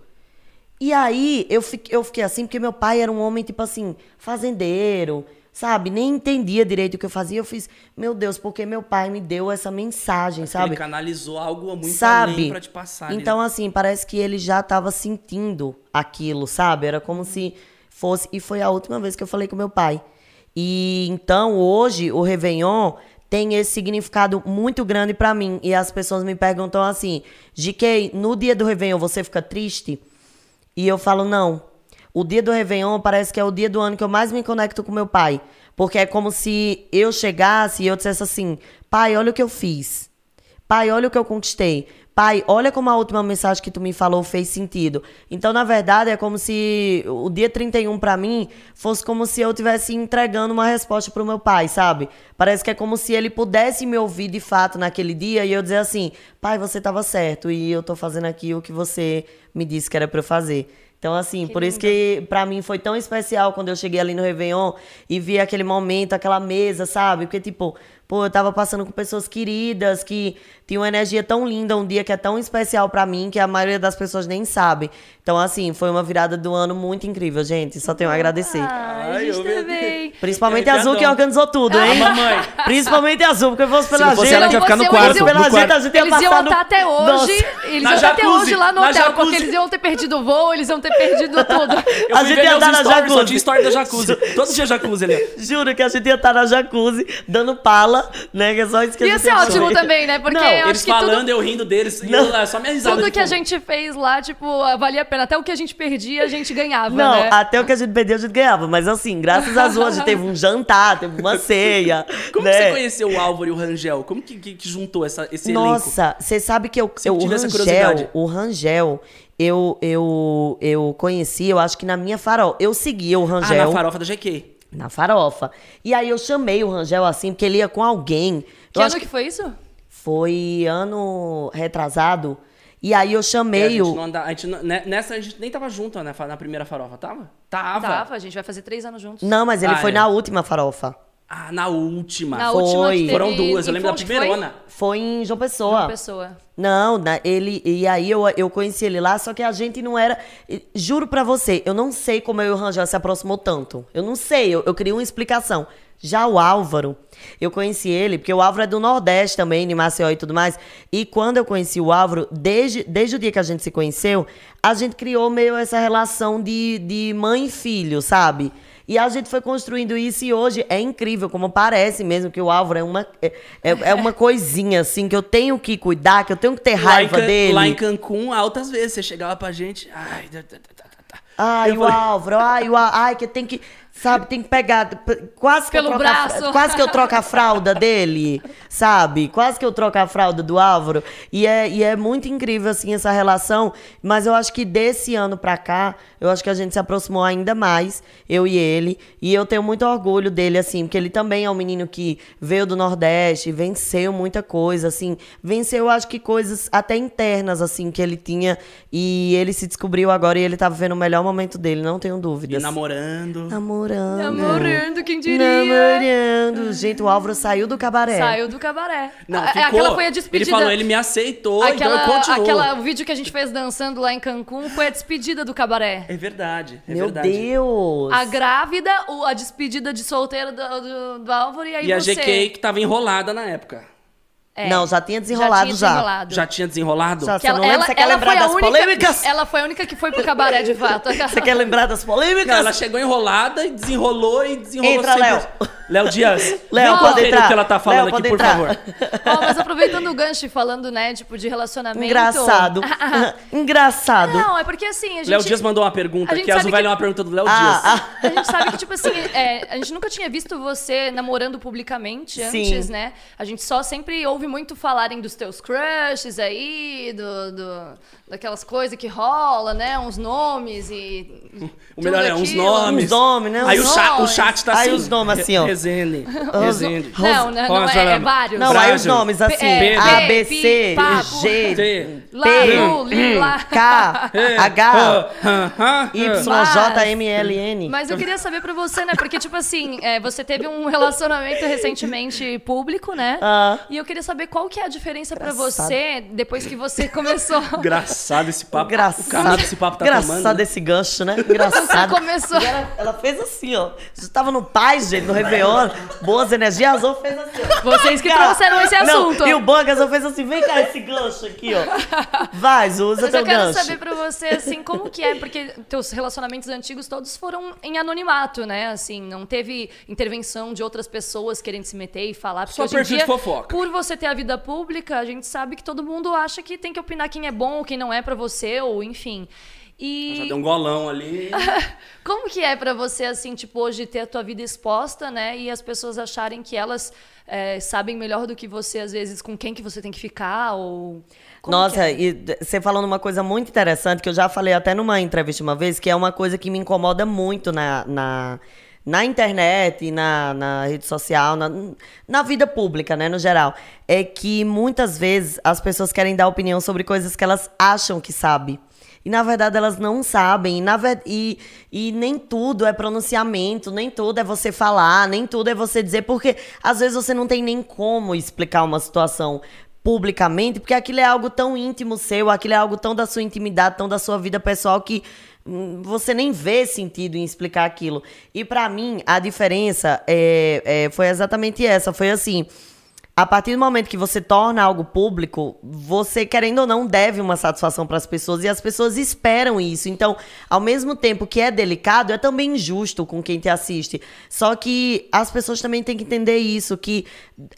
E aí eu fiquei, eu fiquei assim, porque meu pai era um homem, tipo assim, fazendeiro, sabe? Nem entendia direito o que eu fazia. Eu fiz, meu Deus, porque meu pai me deu essa mensagem, sabe? Ele canalizou algo muito sabe? além pra te passar. ali. Então, assim, parece que ele já tava sentindo aquilo, sabe? Era como se fosse. E foi a última vez que eu falei com meu pai. E então, hoje, o Réveillon tem esse significado muito grande pra mim. E as pessoas me perguntam assim: GK, no dia do Réveillon você fica triste? E eu falo, não. O dia do Réveillon parece que é o dia do ano que eu mais me conecto com meu pai. Porque é como se eu chegasse e eu dissesse assim: pai, olha o que eu fiz. Pai, olha o que eu conquistei. Pai, olha como a última mensagem que tu me falou fez sentido. Então, na verdade, é como se o dia 31 pra mim fosse como se eu estivesse entregando uma resposta pro meu pai, sabe? Parece que é como se ele pudesse me ouvir de fato naquele dia e eu dizer assim: "Pai, você tava certo e eu tô fazendo aqui o que você me disse que era pra eu fazer". Então, assim, por isso que pra mim foi tão especial quando eu cheguei ali no Réveillon e vi aquele momento, aquela mesa, sabe? Porque, tipo, pô, eu tava passando com pessoas queridas que tinham uma energia tão linda, um dia que é tão especial pra mim que a maioria das pessoas nem sabe. Então, assim, foi uma virada do ano muito incrível, gente. Só tenho a agradecer. Ah, a Ai, gente eu também. Principalmente a Azul que organizou tudo, hein? A mamãe. Principalmente a Azul, porque fosse pela fosse gente. ela, ia ficar no quarto. eles iam- pela no gente, a gente ia Eles iam estar até hoje. Nossa. Eles iam estar até hoje lá no na hotel, porque eles iam ter perdido o voo, eles iam ter perdido tudo. Eu A gente ia meus dar na só jacuzzi. tinha história da jacuzzi. Todo dia jacuzzi ali. Juro que a gente ia estar na jacuzzi, dando pala, né? Que é só isso que a Ia gente ser ótimo também, né? Porque eu Eles que falando, tudo, eu rindo deles. E eu lá, só minha risada. tudo que a fundo. gente fez lá, tipo, valia a pena. Até o que a gente perdia, a gente ganhava, Não, né? até o que a gente perdeu, a gente ganhava. Mas assim, graças a Azul, a gente teve um jantar, teve uma ceia. Como né? que você conheceu o Álvaro e o Rangel? Como que, que, que juntou essa, esse elenco? Nossa, você sabe que eu, eu o tive essa Rangel, curiosidade. o Rangel, eu, eu, eu conheci, eu acho que na minha farol. Eu seguia o Ah, Rangel na farofa da GQ. na farofa. E aí eu chamei o Rangel assim, porque ele ia com alguém. Que eu ano acho que foi isso? Foi ano retrasado. E aí eu a chamei gente o. não anda- a gente não- né- nessa a gente nem tava junto né, na primeira farofa, tava? Tava. Tava, a gente vai fazer três anos juntos. Não, mas ele Ah, foi é. na última farofa. Ah, na última. Na Foi. última que teve... Foram duas, eu em lembro da onde foi? primeirona. Foi em João Pessoa. Uma pessoa. Não, na- ele e aí eu, eu conheci ele lá, só que a gente não era. Juro pra você, eu não sei como eu e o Rangel se aproximou tanto. Eu não sei, eu, eu queria uma explicação. Já o Álvaro, eu conheci ele, porque o Álvaro é do Nordeste também, de Maceió e tudo mais. E quando eu conheci o Álvaro, desde, desde o dia que a gente se conheceu, a gente criou meio essa relação de, de mãe e filho, sabe? E a gente foi construindo isso e hoje é incrível, como parece mesmo que o Álvaro é uma, é, é- é uma coisinha assim que eu tenho que cuidar, que eu tenho que ter Lá raiva Can- dele. lá em Cancún, altas vezes, você chegava pra gente. Ai, tá, tá, tá. Ai, Eu o falei- Álvaro, ai, o ai, que tem que, sabe, tem que pegar, quase que Pelo eu troco a, braço. quase que eu troco a fralda dele, sabe? Quase que eu troco a fralda do Álvaro. E é, e é muito incrível, assim, essa relação, mas eu acho que desse ano pra cá, eu acho que a gente se aproximou ainda mais, eu e ele, e eu tenho muito orgulho dele, assim, porque ele também é um menino que veio do Nordeste, venceu muita coisa, assim, venceu, acho que coisas até internas, assim, que ele tinha, e ele se descobriu agora e ele tá vivendo o melhor momento dele, não tenho E dúvidas. namorando. Namorando. Namorando, quem diria? Namorando. Gente, o Álvaro saiu do cabaré. Saiu do cabaré. Não, A- ficou. Aquela foi a despedida. Ele falou, ele me aceitou, aquela, então eu continuo. aquela, o vídeo que a gente fez dançando lá em Cancún foi a despedida do cabaré. É verdade, é Meu verdade. Deus. A grávida, a despedida de solteiro do, do, do Álvaro e aí E a você. GK que tava enrolada na época. É. Não, já tinha desenrolado tinha já. desenrolado. Já tinha desenrolado? Já. Que ela, Você não lembra? ela, Você quer ela lembrar foi a das única, polêmicas? Ela foi a única que foi pro cabaré, de fato. Você quer lembrar das polêmicas? Não, ela chegou enrolada e desenrolou e desenrolou Entra, sempre. Léo. Léo Dias. Léo, pode entrar. o que ela tá falando Léo, aqui, pode por entrar. favor. Ó, mas aproveitando o gancho e falando, né, tipo, de relacionamento. Engraçado. Engraçado. Não, é porque assim, a gente. Léo Dias mandou uma pergunta, a que a sabe Azul vai que- ler uma pergunta do Léo Ah, Dias. ah. A gente sabe que, tipo assim, é, a gente nunca tinha visto você namorando publicamente Sim. antes, né? A gente só sempre ouve muito falarem dos teus crushes aí, do, do- daquelas coisas que rola, né? Uns nomes e. O melhor é uns aquilo. nomes. Uns nomes, né? Aí Uns o chat, o chat tá Aí assim. os nomes assim, ó. re- Rezende. Rezende. Não, não, não é, é vários. Não, aí os nomes assim, É, A, B, C. G, T. P, lá. K, H, Y, J, M, L, N. Mas eu queria saber pra você, né? Porque, tipo assim, é, você teve um relacionamento recentemente público, né? Ah. E eu queria saber qual que é a diferença pra Engraçado. você depois que você começou. Engraçado esse papo. Engraçado. O canal desse papo tá Engraçado tomando. esse gancho, né? Engraçado. Você começou. Ela, ela fez assim, ó. Você tava no Paz, gente, no Réveillon. Boas energias. A Azul fez assim. ó. Vocês que Cara, trouxeram esse não, assunto. E o eu fez assim, vem cá esse gancho aqui, ó. Vai, usa Mas teu eu quero gancho. saber pra você, assim, como que é, porque teus relacionamentos antigos todos foram em anonimato, né? Assim, não teve intervenção de outras pessoas querendo se meter e falar. Porque Só hoje em dia, fofoca. por você ter a vida pública, a gente sabe que todo mundo acha que tem que opinar quem é bom ou quem não é pra você, ou enfim. E Já deu um golão ali. como que é pra você, assim, tipo, hoje ter a tua vida exposta, né? E as pessoas acharem que elas é, sabem melhor do que você, às vezes, com quem que você tem que ficar, ou... Como Nossa, é? e você falando uma coisa muito interessante, que eu já falei até numa entrevista uma vez, que é uma coisa que me incomoda muito na, na, na internet, na, na rede social, na, na vida pública, né, no geral. É que muitas vezes as pessoas querem dar opinião sobre coisas que elas acham que sabem. E na verdade elas não sabem. E, na ver- e, e nem tudo é pronunciamento, nem tudo é você falar, nem tudo é você dizer, porque às vezes você não tem nem como explicar uma situação publicamente, porque aquilo é algo tão íntimo seu, aquilo é algo tão da sua intimidade, tão da sua vida pessoal que você nem vê sentido em explicar aquilo. E pra mim, a diferença é, é, foi exatamente essa. Foi assim. A partir do momento que você torna algo público, você, querendo ou não, deve uma satisfação para as pessoas e as pessoas esperam isso. Então, ao mesmo tempo que é delicado, é também injusto com quem te assiste. Só que as pessoas também têm que entender isso, que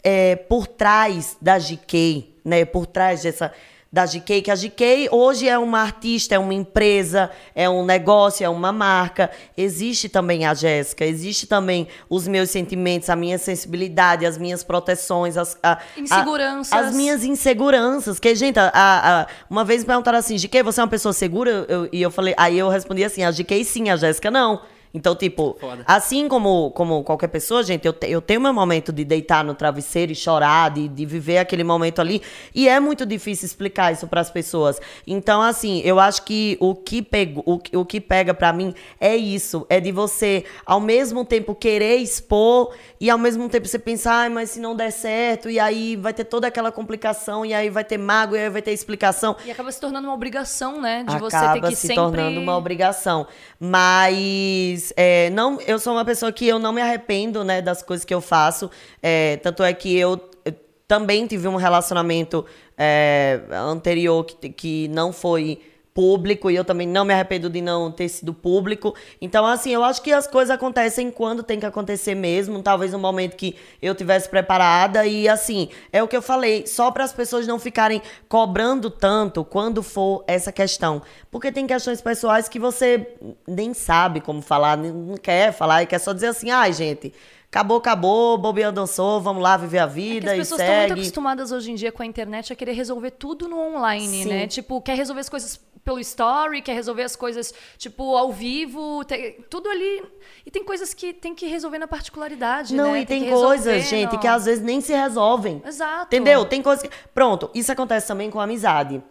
é, por trás da GK, né, por trás dessa da GK, que a GK hoje é uma artista, é uma empresa, é um negócio, é uma marca. Existe também a Jéssica, existe também os meus sentimentos, a minha sensibilidade, as minhas proteções, as, a- a- Inseguranças. as minhas inseguranças. Que, gente, a- a- a- uma vez me perguntaram assim, GK, você é uma pessoa segura? Eu- e eu falei, aí eu respondi assim, a GK sim, a Jéssica não. Então, tipo, Foda. assim como, como qualquer pessoa, gente, eu, te- eu tenho meu momento de deitar no travesseiro e chorar, de, de viver aquele momento ali. E é muito difícil explicar isso para as pessoas. Então, assim, eu acho que o que, pego, o, o que pega para mim é isso. É de você, ao mesmo tempo, querer expor e ao mesmo tempo você pensar, "Ai, mas se não der certo, e aí vai ter toda aquela complicação, e aí vai ter mago, e aí vai ter explicação. E acaba se tornando uma obrigação, né? De você ter acaba que se sempre... tornando uma obrigação. Mas é, não, eu sou uma pessoa que eu não me arrependo, né, das coisas que eu faço. É, tanto é que eu, eu também tive um relacionamento é, anterior que, que não foi público e eu também não me arrependo de não ter sido público. Então, assim, eu acho que as coisas acontecem quando tem que acontecer mesmo. Talvez no momento que eu tivesse preparada e assim, é o que eu falei, só para as pessoas não ficarem cobrando tanto quando for essa questão, porque tem questões pessoais que você nem sabe como falar, não quer falar e quer só dizer assim: "Ai, gente, acabou, acabou, bobeira dançou, vamos lá viver a É vida as e pessoas estão muito segue". acostumadas hoje em dia com a internet a querer resolver tudo no online, Sim. né? Tipo, quer resolver as coisas pelo story, quer resolver as coisas, tipo, ao vivo, te- tudo ali. E tem coisas que tem que resolver na particularidade, Não, né? e tem, resolver coisas, gente, no- que às vezes nem se resolvem. Exato. Entendeu? Tem coisas que. Pronto, isso acontece também com amizade.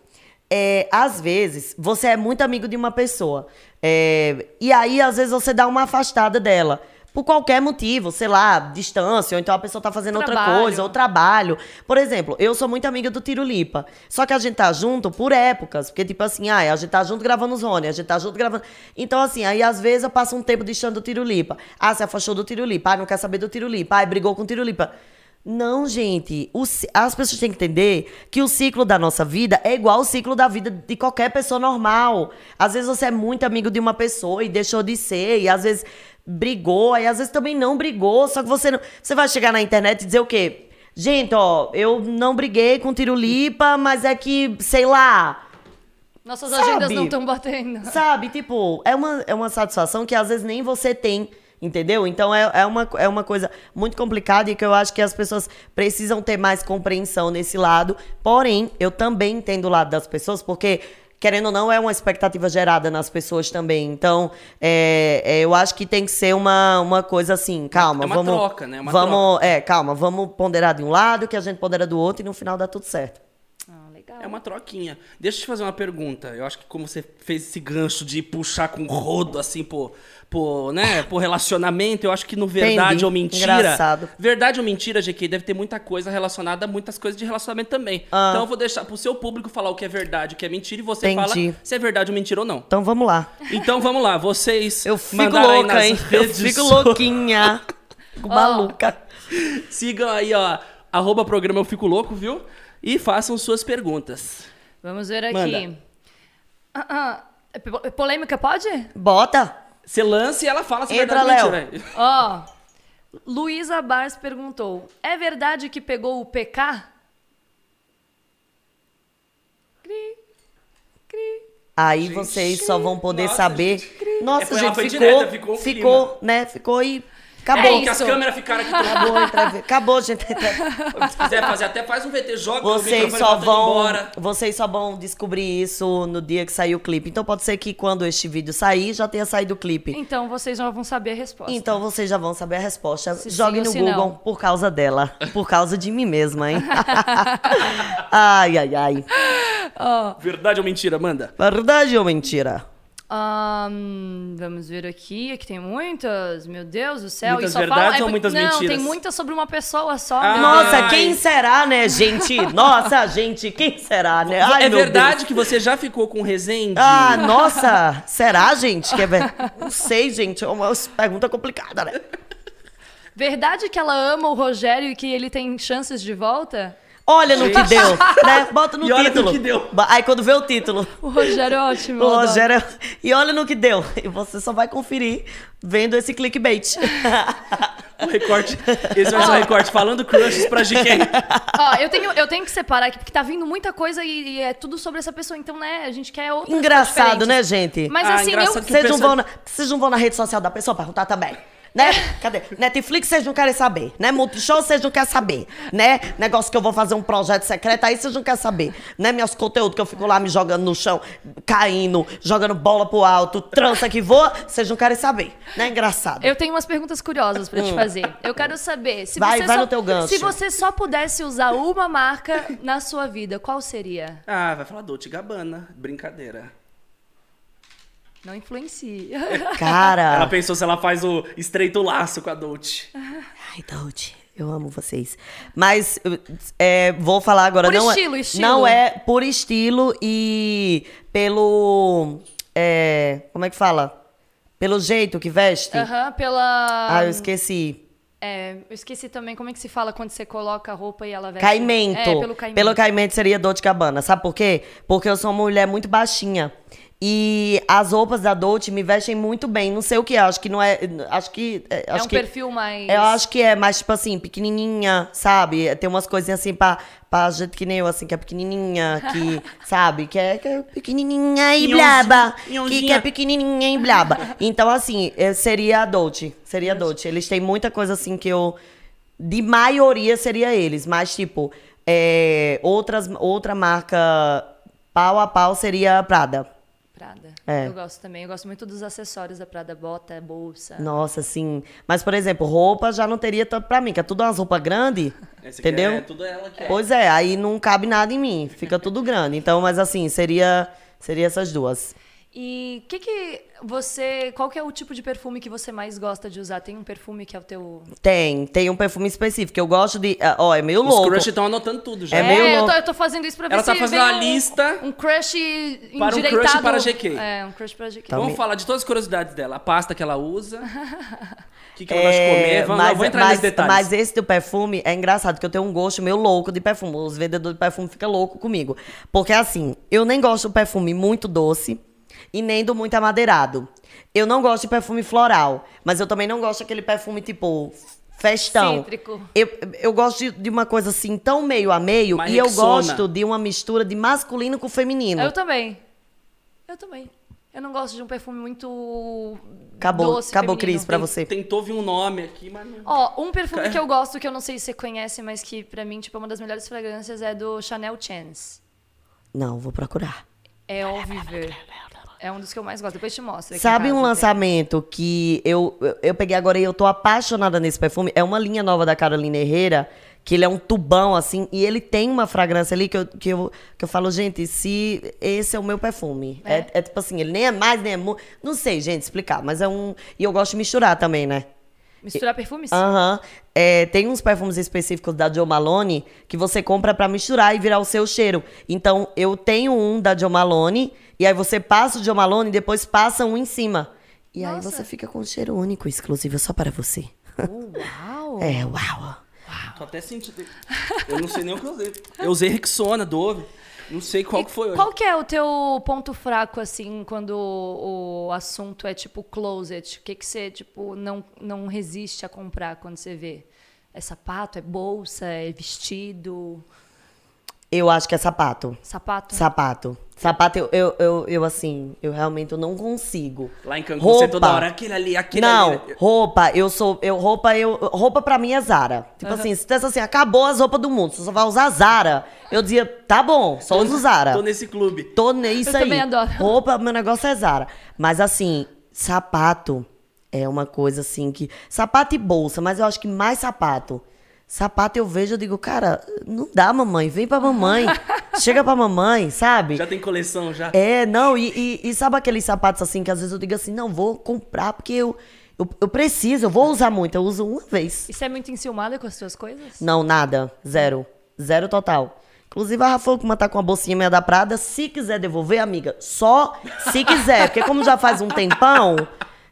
É, às vezes, você é muito amigo de uma pessoa. é, e aí, às vezes, você dá uma afastada dela. Por qualquer motivo, sei lá, distância, ou então a pessoa tá fazendo outra Trabalho. coisa, ou trabalho. Por exemplo, eu sou muito amiga do Tiro Lipa. Só que a gente tá junto por épocas. Porque, tipo assim, ai, a gente tá junto gravando os Rony, a gente tá junto gravando. Então, assim, aí às vezes eu passo um tempo distante do Tiro Lipa. Ah, se afastou do Tiro Lipa. Ah, não quer saber do Tiro Lipa. Ah, brigou com o Tiro Lipa. Não, gente. O as pessoas têm que entender que o ciclo da nossa vida é igual ao ciclo da vida de qualquer pessoa normal. Às vezes você é muito amigo de uma pessoa e deixou de ser, e às vezes brigou, aí às vezes também não brigou, só que você não. Você vai chegar na internet e dizer o quê? Gente, ó, eu não briguei com Tirulipa, mas é que, sei lá, Nossas Sabe? agendas não estão batendo. Sabe, tipo, é uma, é uma satisfação que às vezes nem você tem, entendeu? Então é, é, uma, é uma coisa muito complicada e que eu acho que as pessoas precisam ter mais compreensão nesse lado. Porém, eu também entendo o lado das pessoas, porque querendo ou não, é uma expectativa gerada nas pessoas também. Então, é, é, eu acho que tem que ser uma, uma coisa assim, calma, É uma vamos. troca, né? Uma vamos, é, calma, vamos ponderar de um lado, que a gente pondera do outro e no final dá tudo certo. Ah, legal. É uma troquinha. Deixa eu te fazer uma pergunta. Eu acho que como você fez esse gancho de puxar com rodo, assim, pô, pô, né, por relacionamento, eu acho que no Verdade Entendi. ou Mentira... Engraçado. Verdade ou Mentira, GQ, deve ter muita coisa relacionada a muitas coisas de relacionamento também. Ah. Então eu vou deixar pro seu público falar o que é verdade, o que é mentira, e você Entendi. fala se é verdade ou mentira ou não. Então vamos lá. Então vamos lá, vocês Eu fico louca, hein? Eu fico louquinha. Fico maluca. Sigam aí, ó, arroba programa Eu Fico Louco, viu? E façam suas perguntas. Vamos ver aqui. Manda. É po- polêmica pode? Bota. Você lança e ela fala se é Entra, verdade ou. Ó, Luísa Bars perguntou: é verdade que pegou o PK? Cri, cri. Aí vocês só vão poder nossa, saber. gente. Nossa, É, gente, ficou, direta, ficou ficou, né? Ficou e É acabou. Que as câmeras ficaram aqui. Acabou, acabou, gente. Se quiser fazer, até faz um VT, joga Vocês só vão, embora. vocês só vão descobrir isso no dia que sair o clipe. Então pode ser que quando este vídeo sair já tenha saído o clipe. Então vocês já vão saber a resposta. Então vocês já vão saber a resposta. Se Jogue sim no Google não. por causa dela, por causa de mim mesma, hein? ai, ai, ai. Verdade ou mentira, manda. Verdade ou mentira? Ahn, vamos ver aqui. Aqui tem muitas. Meu Deus do céu. Muitas e só verdades fala, é ou muitas não, mentiras? tem muitas sobre uma pessoa só. Ah, Nossa, quem será, né, gente? Nossa, gente, quem será, né? Ai, é verdade Deus. que você já ficou com o Resende? Ah, nossa, será, gente? Que é ver- Não sei, gente, é uma pergunta complicada, né? Verdade que ela ama o Rogério e que ele tem chances de volta? Olha no que deu, né? Bota no E olha no título. que deu. Aí quando vê o título, O Rogério é ótimo. o. Rogério... E olha no que deu. E você só vai conferir vendo esse clickbait. O recorte. Esse vai ser o recorte falando crushes pra GK. Ó, eu tenho, eu tenho que separar aqui, porque tá vindo muita coisa e, e é tudo sobre essa pessoa. Então, né, a gente quer outras Engraçado, né, gente? Mas Ah, assim, eu... Vocês não, pessoa- vão na, vocês não vão na rede social da pessoa perguntar também. Né? Cadê? Netflix vocês não querem saber, né? Multishow vocês não querem saber, né? Negócio que eu vou fazer um projeto secreto aí vocês não querem saber, né? Meus conteúdos que eu fico lá me jogando no chão, caindo, jogando bola pro alto, trança que voa, vocês não querem saber, né? Engraçado. Eu tenho umas perguntas curiosas pra te fazer. Eu quero saber, se Hum. Vai- você vai só, no teu gancho. se você só pudesse usar uma marca na sua vida, qual seria? Ah, vai falar Dolce Gabbana. Brincadeira. Não influencie. Ela Cara. pensou se ela faz o estreito laço com a Dolce. Ai, Dolce, eu amo vocês. Mas é, vou falar agora. Por não estilo, é, estilo. Não é por estilo e pelo. é, como é que fala? Pelo jeito que veste. Aham, pela. Ah, eu esqueci. É, eu esqueci também como é que se fala quando você coloca a roupa e ela veste. Caimento. É, pelo caimento. Pelo caimento seria Dolce Gabbana. Sabe por quê? Porque eu sou uma mulher muito baixinha. E as roupas da Dolce me vestem muito bem. Não sei o que é. Acho que não é. Acho que. é, É acho um que, perfil mais. Eu acho que é mais, tipo assim, pequenininha, sabe? Tem umas coisinhas assim pra, pra gente que nem eu, assim, que é pequenininha, que, sabe? Que é, que é pequenininha e blaba. Que, que é pequenininha e blaba. Então, assim, eh, seria a Dolce. Seria a Dolce. Eles têm muita coisa, assim, que eu... De maioria seria eles. Mas, tipo, eh, outras, outra marca pau a pau seria a Prada. Prada. É. Eu gosto também. Eu gosto muito dos acessórios da Prada, bota, bolsa. Nossa, assim. Mas, por exemplo, roupa já não teria tanto pra mim, que é tudo umas roupas grandes. Aqui Entendeu? É tudo ela que é. Pois é, aí não cabe nada em mim, fica tudo grande. Então, mas assim, seria, seria essas duas. E que que você, qual que é o tipo de perfume que você mais gosta de usar? Tem um perfume que é o teu Tem, tem um perfume específico. Eu gosto de. ah, Ó, é meio Os louco. crush estão anotando tudo já. É meio eu tô, louco. eu tô fazendo isso pra ver Ela se tá fazendo uma um- lista um crush para um crush para GK. É, um crush para GK. Então, Vamos me- falar de todas as curiosidades dela. A pasta que ela usa. O que, que ela É, gosta de comer. Vamos, mas, não, vou entrar mas, nesses detalhes. mas esse do perfume é engraçado, porque eu tenho um gosto meio louco de perfume. Os vendedores de perfume ficam loucos comigo. Porque assim, eu nem gosto do perfume muito doce e nem do muito amadeirado. Eu não gosto de perfume floral, mas eu também não gosto daquele perfume tipo festão. Cítrico. Eu, eu gosto de, de uma coisa assim, tão meio a meio, e eu gosto de uma mistura de masculino com feminino. Eu também. Eu também. Eu não gosto de um perfume muito Acabou, doce, acabou, feminino. Cris, pra você. Tentou vir um nome aqui, mas não. Ó, um perfume que eu gosto, que eu não sei se você conhece, mas que pra mim, tipo, é uma das melhores fragrâncias é do Chanel Chance. Não, vou procurar. É ao viver. É um dos que eu mais gosto. Depois te mostro. Sabe um tem. lançamento que eu, eu- peguei agora e eu tô apaixonada nesse perfume? É uma linha nova da Carolina Herrera, que ele é um tubão, assim, e ele tem uma fragrância ali que eu, que eu, que eu falo, gente, se esse é o meu perfume. É, é tipo assim, ele nem é mais, nem é muito. Não sei, gente, explicar, mas é um. E eu gosto de misturar também, né? Misturar perfumes? Aham. É, tem uns perfumes específicos da Joe Malone que você compra pra misturar e virar o seu cheiro. Então, eu tenho um da Joe Malone, e aí você passa o Joe Malone e depois passa um em cima. E aí Nossa. você fica com um cheiro único, exclusivo só para você. Uau! É, uau. Tô até sentindo. Eu não sei nem o que eu usei. Eu usei Rexona, Dove. Não sei qual que foi hoje. Qual que é o teu ponto fraco, assim, quando o, o assunto é, tipo, closet? O que que você, tipo, não, não resiste a comprar quando você vê? É sapato? É bolsa? É vestido? Eu acho que é sapato. Sapato? Sapato. Sapato, eu, eu, eu, eu, assim, eu realmente eu não consigo. Lá em Cancún, você toda hora, aquele ali, aquele não, ali. roupa, eu sou. Eu, roupa, eu. Roupa pra mim é Zara. Tipo assim, se tivesse assim, acabou as roupas do mundo, você só vai usar Zara. Eu dizia, tá bom, só uso Zara. Tô nesse clube. Tô nisso Eu aí. também adoro. Roupa, meu negócio é Zara. Mas assim, sapato é uma coisa assim que. Sapato e bolsa, mas eu acho que mais sapato. Sapato eu vejo, eu digo, cara, não dá, mamãe, vem pra mamãe. Chega pra mamãe, sabe? Já tem coleção, já. É, não, e, e- e sabe aqueles sapatos assim que às vezes eu digo assim, não, vou comprar porque eu, eu, eu preciso, eu vou usar muito, eu uso uma vez. E você é muito enciumada com as suas coisas? Não, nada, zero, zero total. Inclusive a Rafa como tá com a bolsinha meia da Prada, se quiser devolver, amiga, só se quiser, porque como já faz um tempão,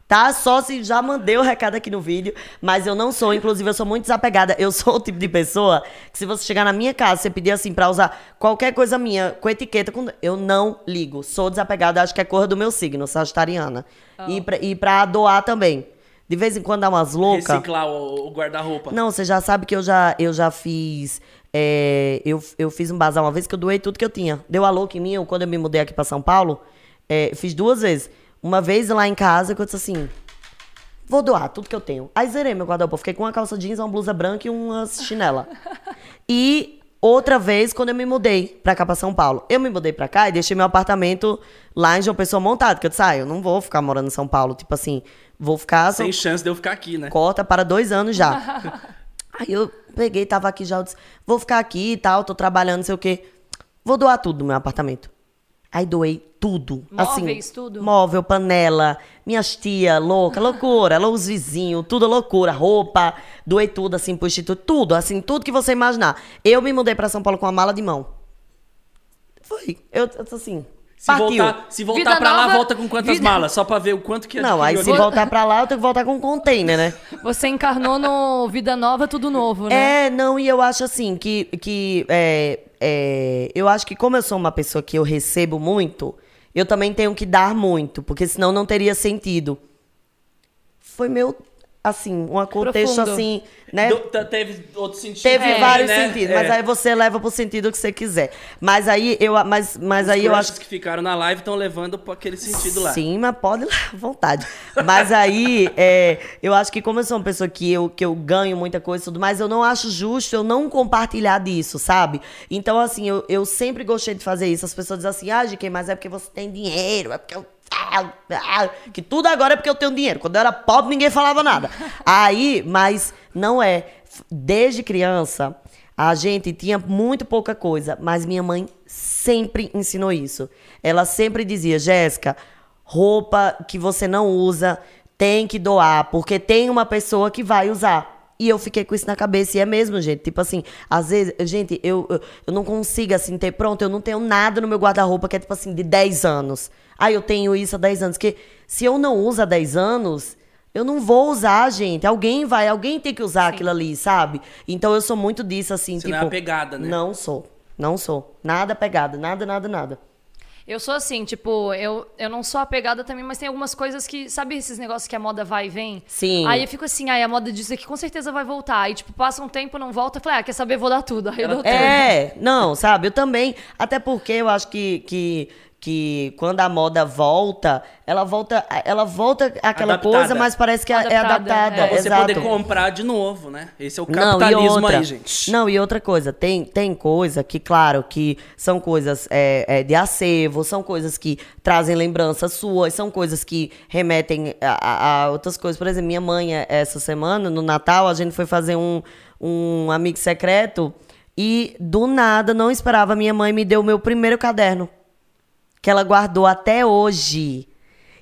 tá? Só se já mandei o recado aqui no vídeo, mas eu não sou, inclusive eu sou muito desapegada. Eu sou o tipo de pessoa que se você chegar na minha casa, você pedir assim pra usar qualquer coisa minha com etiqueta, com... eu não ligo. Sou desapegada, acho que é cor do meu signo, sagitariana. E, pra, e pra doar também. De vez em quando dá umas loucas. Reciclar o, o guarda-roupa. Não, você já sabe que eu já, eu já fiz. é, eu, eu fiz um bazar uma vez que eu doei tudo que eu tinha. Deu a louca em mim, eu, quando eu me mudei aqui pra São Paulo, é, fiz duas vezes. Uma vez lá em casa, que eu disse assim: vou doar tudo que eu tenho. Aí zerei meu guarda-roupa. Fiquei com uma calça jeans, uma blusa branca e uma chinela. E outra vez, quando eu me mudei pra cá, pra São Paulo. Eu me mudei pra cá e deixei meu apartamento lá em João Pessoa montado. Que eu disse, ah, eu não vou ficar morando em São Paulo. Tipo assim, vou ficar... Sem chance de eu ficar aqui, né? Cota para dois anos já. Aí eu peguei, tava aqui já, eu disse, vou ficar aqui e tal, tô trabalhando, não sei o quê. Vou doar tudo do meu apartamento. Aí doei tudo. Móveis, assim, tudo? Móvel, panela, minhas tia, louca, loucura, os vizinhos, tudo loucura, roupa, doei tudo assim pro instituto, tudo, assim, tudo que você imaginar. Eu me mudei pra São Paulo com uma mala de mão. Foi. Eu, eu tô assim, Se partiu. voltar, se voltar Vida pra lá, nova, volta com quantas vida- malas? Só pra ver o quanto que Não, aí se adquiriu. voltar pra lá, eu tenho que voltar com um container, né? Você encarnou no Vida Nova, tudo novo, né? É, não, e eu acho assim que, que é, é, eu acho que como eu sou uma pessoa que eu recebo muito, eu também tenho que dar muito, porque senão não teria sentido. Foi meu, assim, um contexto Profundo. assim, né? Do- teve outro sentido. Teve também, vários né? sentidos, É. mas aí você leva pro sentido que você quiser. Mas aí eu, mas, mas Os aí eu acho que ficaram na live estão levando pra aquele sentido lá. Sim, mas pode lá, à vontade. Mas aí, é, eu acho que como eu sou uma pessoa que eu, que eu ganho muita coisa e tudo mais, eu não acho justo eu não compartilhar disso, sabe? Então, assim, eu, eu sempre gostei de fazer isso. As pessoas dizem assim, ah, GK, mas é porque você tem dinheiro, é porque eu... ah, ah", Que tudo agora é porque eu tenho dinheiro. Quando eu era pobre, ninguém falava nada. Aí, mas não é. Desde criança, a gente tinha muito pouca coisa, mas minha mãe sempre ensinou isso. Ela sempre dizia, Jéssica, roupa que você não usa tem que doar, porque tem uma pessoa que vai usar. E eu fiquei com isso na cabeça, e é mesmo, gente. Tipo assim, às vezes, gente, eu, eu, eu não consigo, assim, ter. Pronto, eu não tenho nada no meu guarda-roupa que é, tipo assim, de 10 anos. Ah, eu tenho isso há 10 anos. Porque se eu não uso há 10 anos, eu não vou usar, gente. Alguém vai, alguém tem que usar aquilo ali, sabe? Então eu sou muito disso, assim, Você tipo. não é apegada, né? Não sou. Não sou. Nada pegada, nada, nada, nada. Eu sou assim, tipo, eu, eu não sou apegada também, mas tem algumas coisas que. Sabe esses negócios que a moda vai e vem? Sim. Aí eu fico assim, ai, a moda diz aqui com certeza vai voltar. Aí, tipo, passa um tempo, não volta. Eu falei, ah, quer saber? Vou dar tudo. Aí eu dou tudo. É, não, sabe? Eu também. Até porque eu acho que, que, que quando a moda volta, ela volta, ela volta aquela Adaptada. coisa, mas parece que é- é Adaptada, adaptada. é. Pra você exato. poder comprar de novo, né? Esse é o Não, capitalismo outra, aí, gente. Não, e outra coisa, tem, tem coisa que, claro, que são coisas é, é, de acervo, são coisas que trazem lembranças suas, são coisas que remetem a, a- a outras coisas. Por exemplo, minha mãe, é, essa semana, no Natal, a gente foi fazer um, um amigo secreto e, do nada, não esperava, minha mãe me deu o meu primeiro caderno que ela guardou até hoje.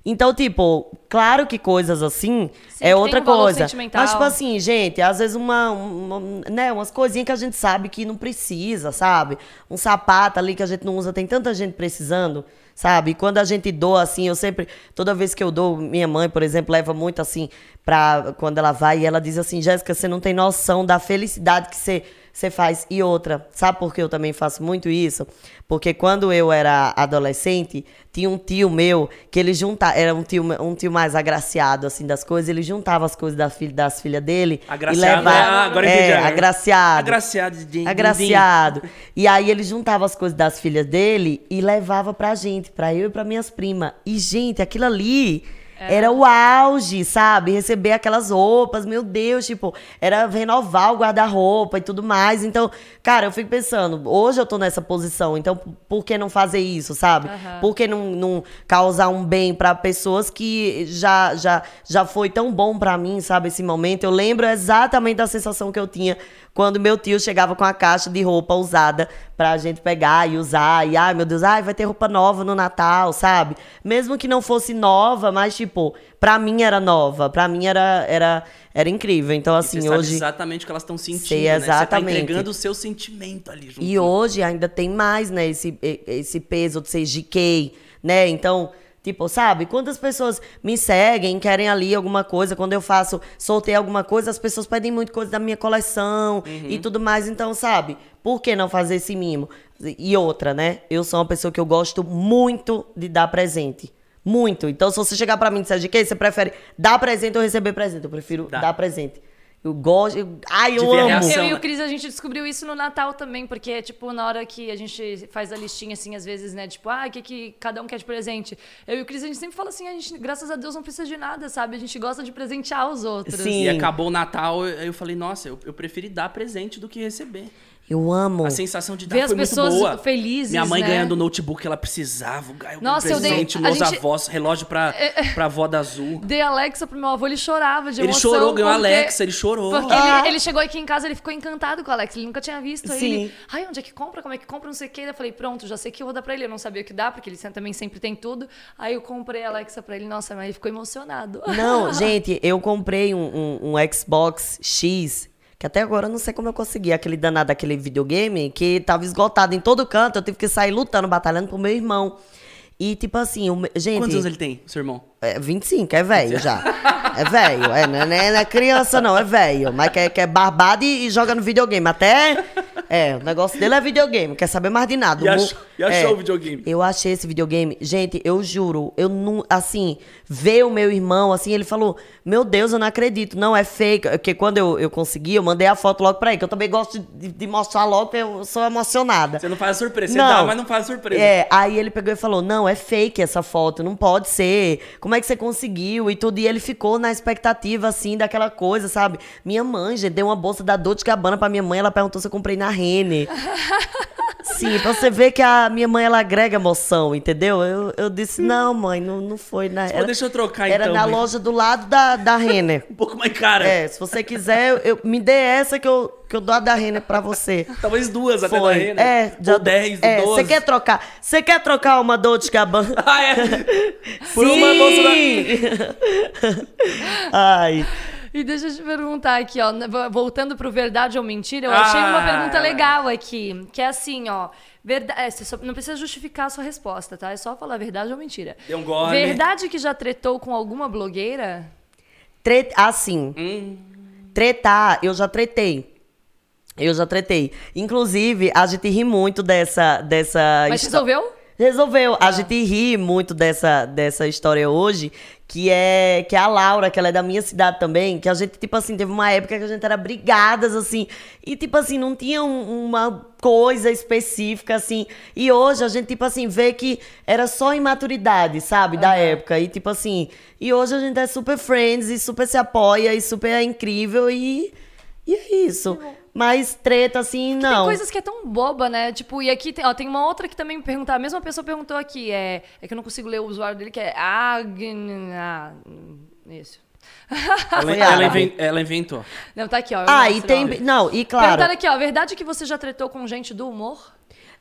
Então, tipo, claro que coisas assim Sim, é outra um coisa. Mas, tipo assim, gente, às vezes uma, uma- né, umas coisinhas que a gente sabe que não precisa, sabe? Um sapato ali que a gente não usa, tem tanta gente precisando, sabe? E quando a gente doa, assim, eu sempre, toda vez que eu dou, minha mãe, por exemplo, leva muito assim, pra quando ela vai e ela diz assim, Jéssica, você não tem noção da felicidade que você você faz. E outra, sabe por que eu também faço muito isso? Porque quando eu era adolescente, tinha um tio meu que ele juntava, era um tio, um tio mais agraciado, assim, das coisas, ele juntava as coisas da filha, das filhas dele Agraciado, e levava... é, ah, agora é, entendi. agraciado. Agraciado de- de- Agraciado. E aí ele juntava as coisas das filhas dele e levava pra gente, pra eu e pra minhas primas. E, gente, aquilo ali era o auge, sabe? Receber aquelas roupas, meu Deus, tipo, era renovar o guarda-roupa e tudo mais. Então, cara, eu fico pensando, hoje eu tô nessa posição, então por que não fazer isso, sabe? Aham. Por que não, não causar um bem pra pessoas que já, já, já foi tão bom pra mim, sabe, esse momento? Eu lembro exatamente da sensação que eu tinha quando meu tio chegava com a caixa de roupa usada pra gente pegar e usar. E, ai, meu Deus, ai, vai ter roupa nova no Natal, sabe? Mesmo que não fosse nova, mas, tipo, pra mim era nova. Pra mim era, era, era incrível. Então, assim, você sabe hoje... exatamente o que elas estão sentindo, Sei né? Você tá exatamente. entregando o seu sentimento ali junto. E hoje ainda tem mais, né, esse, esse peso de ser GK, né? Então, tipo, sabe? Quantas pessoas me seguem, querem ali alguma coisa, quando eu faço, soltei alguma coisa, as pessoas pedem muito coisa da minha coleção e tudo mais. Então, sabe? Por que não fazer esse mimo? E outra, né? Eu sou uma pessoa que eu gosto muito de dar presente. Muito. Então, se você chegar pra mim e disser GK, você prefere dar presente ou receber presente? Eu prefiro Dá. dar presente. Eu gosto. eu- ai, eu amo. reação. Eu e né? o Cris, a gente descobriu isso no Natal também, porque, tipo, na hora que a gente faz a listinha, assim, às vezes, né, tipo, ah, o que, que cada um quer de presente? Eu e o Cris, a gente sempre fala assim, a gente, graças a Deus, não precisa de nada, sabe? A gente gosta de presentear os outros. Sim. E acabou o Natal, eu eu falei, nossa, eu, eu preferi dar presente do que receber. Eu amo. A sensação de dar Ver as foi pessoas muito boa. felizes, Minha mãe né? ganhando o notebook que ela precisava, ganhou Nossa, eu um dei- presente, a meus gente- avós, relógio pra, pra avó da Azul. Dei Alexa pro meu avô, ele chorava de Ele emoção. chorou, ganhou a porque- Alexa, ele chorou. Porque Ah. ele, ele chegou aqui em casa, ele ficou encantado com a Alexa, ele nunca tinha visto. Aí Sim. ele, ai, onde é que compra? Como é que compra? Não sei o que. Eu falei, pronto, já sei que eu vou dar pra ele. Eu não sabia o que dá, porque ele também sempre tem tudo. Aí eu comprei a Alexa pra ele. Nossa, mas ele ficou emocionado. Não, gente, eu comprei um, um- um Xbox X, que até agora eu não sei como eu consegui, aquele danado daquele videogame, que tava esgotado em todo canto, eu tive que sair lutando, batalhando pro meu irmão. E tipo assim, o gente. Quantos anos ele tem, seu irmão? É 25, é velho já. É velho, é, não é, não é- é criança não, é velho. Mas quer, quer barbado e, e joga no videogame. Até. É, o negócio dele é videogame, não quer saber mais de nada. E achou- e achou o videogame? Eu achei esse videogame. Gente, eu juro, eu não. Assim, ver o meu irmão, assim, ele falou: Meu Deus, eu não acredito, não, é fake. Porque quando eu, eu consegui, eu mandei a foto logo pra ele, que eu também gosto de, de mostrar logo, porque eu sou emocionada. Você não faz surpresa, você dá, mas não faz surpresa. É, aí ele pegou e falou: Não, é fake essa foto, não pode ser. Como é que você conseguiu e tudo? E ele ficou na expectativa, assim, daquela coisa, sabe? Minha mãe, gente, deu uma bolsa da Dolce Gabbana pra minha mãe, ela perguntou se eu comprei na Rene. Sim, pra você ver que a minha mãe, ela agrega emoção, entendeu? Eu, eu disse: Não, mãe, não, não foi na. Pô, deixa eu trocar, Era então, na mãe. loja do lado da, da Renner. Um pouco mais cara. É, se você quiser, eu, me dê essa que eu, que eu dou a da Renner pra você. Talvez duas até da Foi. Renner. É, Ou 10, é, 12. Você quer trocar? Você quer trocar uma Dolce Gabbana? Ah, é? Por uma bolsa da... Sim! Ai. E deixa eu te perguntar aqui, ó, vo- voltando pro verdade ou mentira, eu achei uma Ah. pergunta legal aqui, que é assim, ó, verda é, só- não precisa justificar a sua resposta, tá? É só falar verdade ou mentira. Deu um gole. Verdade que já tretou com alguma blogueira? Tre- Assim, Hum. tretar, eu já tretei. Eu já tretei. Inclusive, a gente ri muito dessa. dessa Mas histó- resolveu? Resolveu. A gente ri muito dessa, dessa história hoje, que é que é a Laura, que ela é da minha cidade também, que a gente, tipo assim, teve uma época que a gente era brigadas, assim, e, tipo assim, não tinha um- uma coisa específica, assim. E hoje a gente, tipo assim, vê que era só imaturidade, sabe, da época. E, tipo assim, e hoje a gente é super friends e super se apoia e super é incrível e. E é isso. Mas treta, assim, Tem não. coisas que é tão boba, né? Tipo, e aqui tem, ó, tem uma outra que também me perguntou, a mesma pessoa perguntou aqui, é, é que eu não consigo ler o usuário dele, que é Agna. Isso. Ela, ela inven- ela inventou. Não, tá aqui, ó. Ah, e tem. ó. Não, e claro. Perguntaram aqui, ó. Verdade que você já tretou com gente do humor?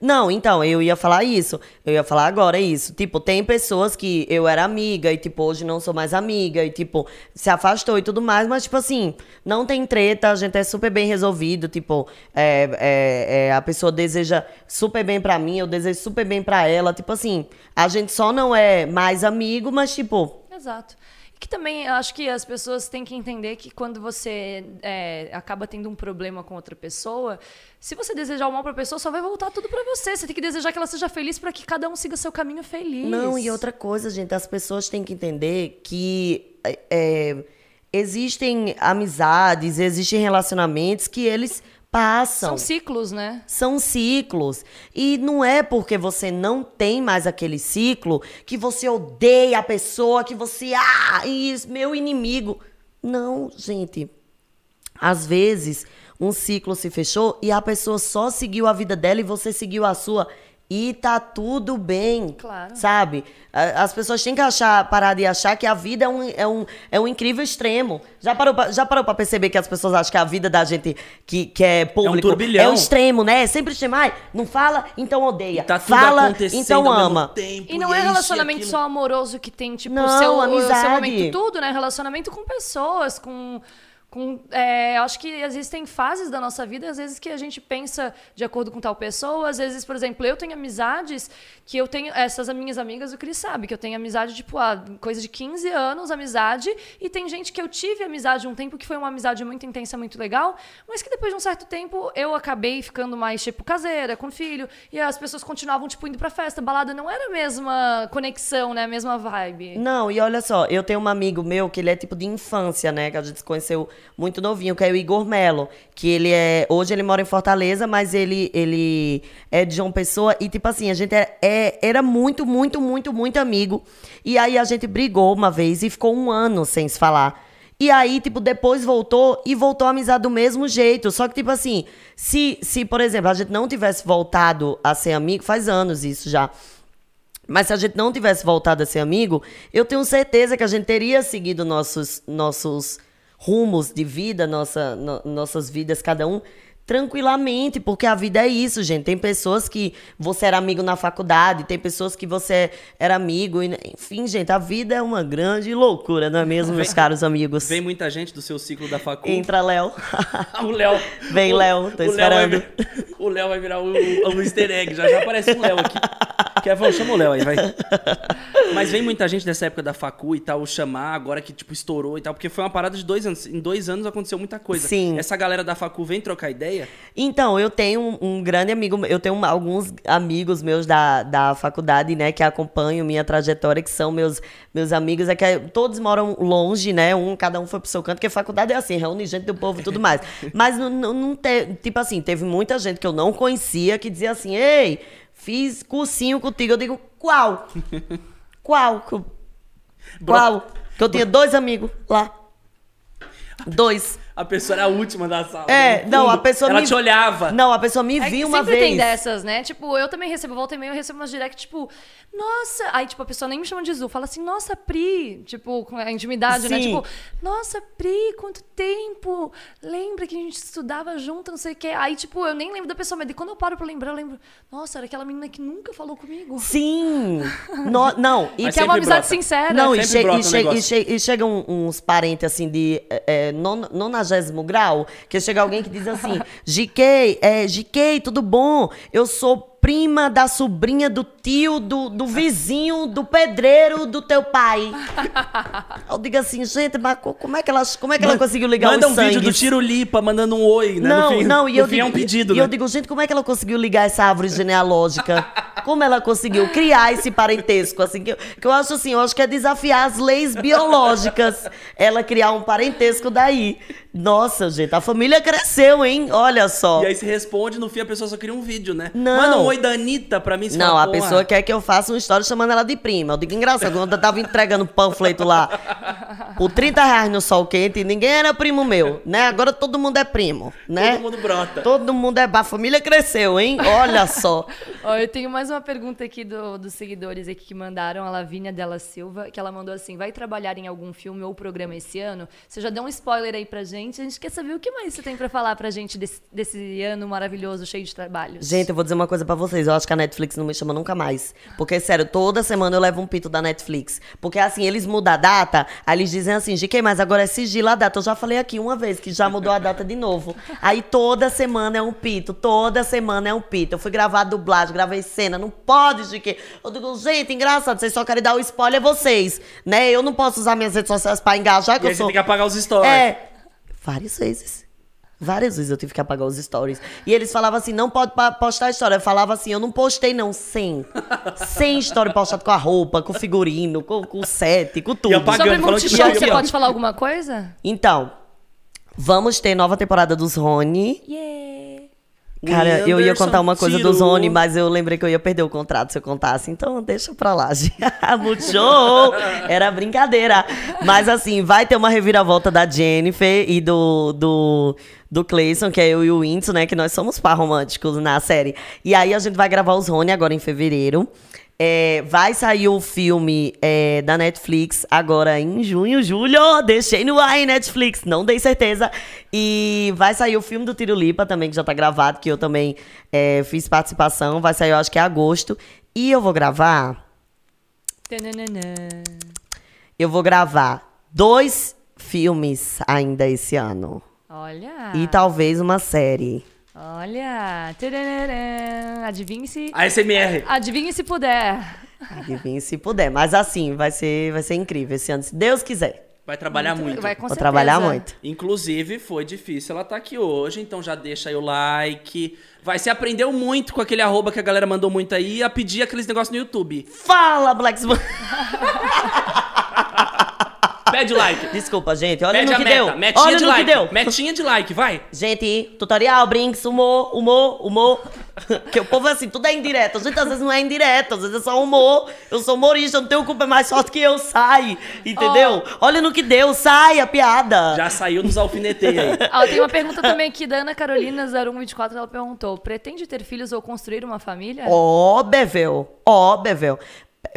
Não, então, eu ia falar isso. Eu ia falar agora isso. Tipo, tem pessoas que eu era amiga e, tipo, hoje não sou mais amiga e, tipo, se afastou e tudo mais, mas, tipo assim, não tem treta, a gente é super bem resolvido. Tipo, é, é, é, a pessoa deseja super bem pra mim, eu desejo super bem pra ela. Tipo assim, a gente só não é mais amigo, mas, tipo, Exato. Que também acho que as pessoas têm que entender que quando você é, acaba tendo um problema com outra pessoa, se você desejar o mal pra pessoa, só vai voltar tudo pra você. Você tem que desejar que ela seja feliz pra que cada um siga seu caminho feliz. Não, e outra coisa, gente, as pessoas têm que entender que é, é, existem amizades, existem relacionamentos que eles passam. São ciclos, né? São ciclos. E não é porque você não tem mais aquele ciclo que você odeia a pessoa, que você, ah, isso, meu inimigo. Não, gente. Às vezes, um ciclo se fechou e a pessoa só seguiu a vida dela e você seguiu a sua. E tá tudo bem. Claro. Sabe? As pessoas têm que achar, parar de achar que a vida é um, é um, é um incrível extremo. Já parou, pra, já parou pra perceber que as pessoas acham que a vida da gente que, que é público turbilhão. é um extremo, né? É sempre extremo. Ai, não fala, então odeia. E tá tudo fala, acontecendo então ama. tempo, E não é isso relacionamento só amoroso que tem, tipo, Não, o seu, o seu amizade. momento tudo, né? Relacionamento com pessoas, com. Com é, acho que existem fases da nossa vida, às vezes, que a gente pensa de acordo com tal pessoa. Às vezes, por exemplo, eu tenho amizades que eu tenho. Essas minhas amigas, o Cris sabe, que eu tenho amizade, tipo, há coisa de 15 anos, amizade. E tem gente que eu tive amizade um tempo que foi uma amizade muito intensa, muito legal, mas que depois de um certo tempo eu acabei ficando mais, tipo, caseira, com filho. E as pessoas continuavam, tipo, indo pra festa, balada. Não era a mesma conexão, né? A mesma vibe. Não, e olha só, eu tenho um amigo meu que ele é tipo de infância, né? Que a gente se conheceu muito novinho, que é o Igor Melo. Que ele é. Hoje ele mora em Fortaleza, mas ele, ele é de João Pessoa. E, tipo assim, a gente é, é- era muito, muito, muito, muito amigo. E aí a gente brigou uma vez e ficou um ano sem se falar. E aí, tipo, depois voltou e voltou a amizade do mesmo jeito. Só que, tipo assim, se, se, por exemplo, a gente não tivesse voltado a ser amigo, faz anos isso já. Mas se a gente não tivesse voltado a ser amigo, eu tenho certeza que a gente teria seguido nossos, nossos rumos de vida, nossa, no- nossas vidas, cada um, tranquilamente, porque a vida é isso, gente. Tem pessoas que você era amigo na faculdade, tem pessoas que você era amigo, enfim, gente, a vida é uma grande loucura, não é mesmo, meus caros amigos? Vem muita gente do seu ciclo da facu. Entra, Léo. o Léo. Vem, Léo, tô o Léo esperando. vai vir- o Léo vai virar o, o easter egg. Já, já aparece um Léo aqui. Kevin, chama o Léo aí, vai. Mas vem muita gente dessa época da facu e tal, chamar agora que, tipo, estourou e tal. Porque foi uma parada de dois anos. Em dois anos aconteceu muita coisa. Sim. Essa galera da facu vem trocar ideia. Então, eu tenho um, um grande amigo, eu tenho alguns amigos meus da, da faculdade, né, que acompanham minha trajetória, que são meus, meus amigos, é que todos moram longe, né, um, cada um foi pro seu canto, porque faculdade é assim, reúne gente do povo e tudo mais. Mas não, não, não te- tipo assim, teve muita gente que eu não conhecia que dizia assim, ei, fiz cursinho contigo. Eu digo, qual? Qual? Qual? Que eu tinha dois amigos lá. Dois. A pessoa era a última da sala. É, não, a pessoa Ela me... te olhava. Não, a pessoa me É que viu uma sempre vez. tem dessas, né? Tipo, eu também recebo, volta e meia, eu recebo umas direct, tipo, nossa. Aí, tipo, a pessoa nem me chama de Zu, fala assim, nossa, Pri. Tipo, com a intimidade, né? Sim. Tipo, nossa, Pri, quanto tempo. Lembra que a gente estudava junto, não sei o quê. Aí, tipo, eu nem lembro da pessoa, mas de quando eu paro pra lembrar, eu lembro, nossa, era aquela menina que nunca falou comigo. Sim! No- não, e Mas que é uma amizade brota. sincera. Não, e, che e, um che e, che e chegam uns parentes assim de é, é, non nonagésimo grau, que chega alguém que diz assim: GK, é, GK, tudo bom? Eu sou prima da sobrinha do tio, do, do vizinho, do pedreiro do teu pai. Eu digo assim, gente, mas co- como é que ela, como é que ela conseguiu ligar Manda os um vídeo do sangues? Tiro Lipa mandando um oi, né? Não, fim, não, e eu fim digo, é um pedido, e né? eu digo, gente, como é que ela conseguiu ligar essa árvore genealógica? Como ela conseguiu criar esse parentesco, assim, que eu, que eu acho assim, eu acho que é desafiar as leis biológicas, ela criar um parentesco daí. Nossa, gente, a família cresceu, hein? Olha só. E aí você responde, no fim a pessoa só queria um vídeo, né? Não. Manda um oi da Anitta pra mim. Não, fala, a "Porra, pessoa quer que eu faça uma história chamando ela de prima. Eu digo, engraçado, quando eu tava entregando panfleto lá por 30 reais no sol quente, ninguém era primo meu, né? Agora todo mundo é primo, né? Todo mundo brota. Todo mundo é. A família cresceu, hein? Olha só. Ó, eu tenho mais uma pergunta aqui do- dos seguidores aqui que mandaram, a Lavínia Della Silva, que ela mandou assim: vai trabalhar em algum filme ou programa esse ano? Você já deu um spoiler aí pra gente. A gente quer saber o que mais você tem pra falar pra gente desse, desse ano maravilhoso, cheio de trabalhos. Gente, eu vou dizer uma coisa pra vocês. Eu acho que a Netflix não me chama nunca mais. Porque, sério, toda semana eu levo um pito da Netflix. Porque, assim, eles mudam a data, aí eles dizem assim, GK, mas agora é sigilo a data. Eu já falei aqui uma vez que já mudou a data de novo. Aí toda semana é um pito, toda semana é um pito. Eu fui gravar dublagem, gravei cena. Não pode, GK. Eu digo, gente, engraçado, vocês só querem dar o spoiler a vocês, né? Eu não posso usar minhas redes sociais pra engajar, que E eu sou... tem que apagar os stories. É. Várias vezes. Várias vezes eu tive que apagar os stories. E eles falavam assim, não pode postar história. Eu falava assim, eu não postei não, sem. sem história postada com a roupa, com o figurino, com, com o set, com tudo. apagando, Sobre Multishow, você pode falar alguma coisa? Então, vamos ter nova temporada dos Rony. Yeah! Cara, eu ia contar uma coisa tirou- dos Rony, mas eu lembrei que eu ia perder o contrato se eu contasse. Então, deixa pra lá, gente. Multishow! Era brincadeira. Mas, assim, vai ter uma reviravolta da Jennifer e do... do do Clayson, que é eu e o Whindersson, né? Que nós somos par românticos na série. E aí a gente vai gravar os Rony agora em fevereiro. É, vai sair o filme é, da Netflix agora em junho, julho. Deixei no ar em Netflix, não dei certeza. E vai sair o filme do Tiro Lipa também, que já tá gravado, que eu também é, fiz participação. Vai sair, eu acho que é agosto. E eu vou gravar. Eu vou gravar dois filmes ainda esse ano. Olha! E talvez uma série. Olha! Adivinhe se... A SMR. Adivinhe se puder. Adivinhe se puder. Mas assim, vai ser, vai ser incrível esse ano, se Deus quiser. Vai trabalhar muito. Vai com vou certeza. trabalhar muito. Inclusive, foi difícil ela tá aqui hoje, então já deixa aí o like. Vai, você aprendeu muito com aquele arroba que a galera mandou muito aí a pedir aqueles negócios no YouTube. Fala, Black Swan. Pede like. Desculpa, gente. Olha Pede no a que meta. deu. Metinha Olha de no like. que deu. Metinha de like, vai. Gente, tutorial, brinks, humor, humor, humor. que o povo é assim, tudo é indireto. Gente, às vezes não é indireto, às vezes é só humor. Eu sou humorista, não tenho culpa, é mais forte que eu, sai. Entendeu? Olha no que deu, sai a piada. Já saiu dos alfineteios aí. Tem uma pergunta também aqui da Ana Carolina 0124, ela perguntou: pretende ter filhos ou construir uma família? Ó, Bevel, ó, Bevel.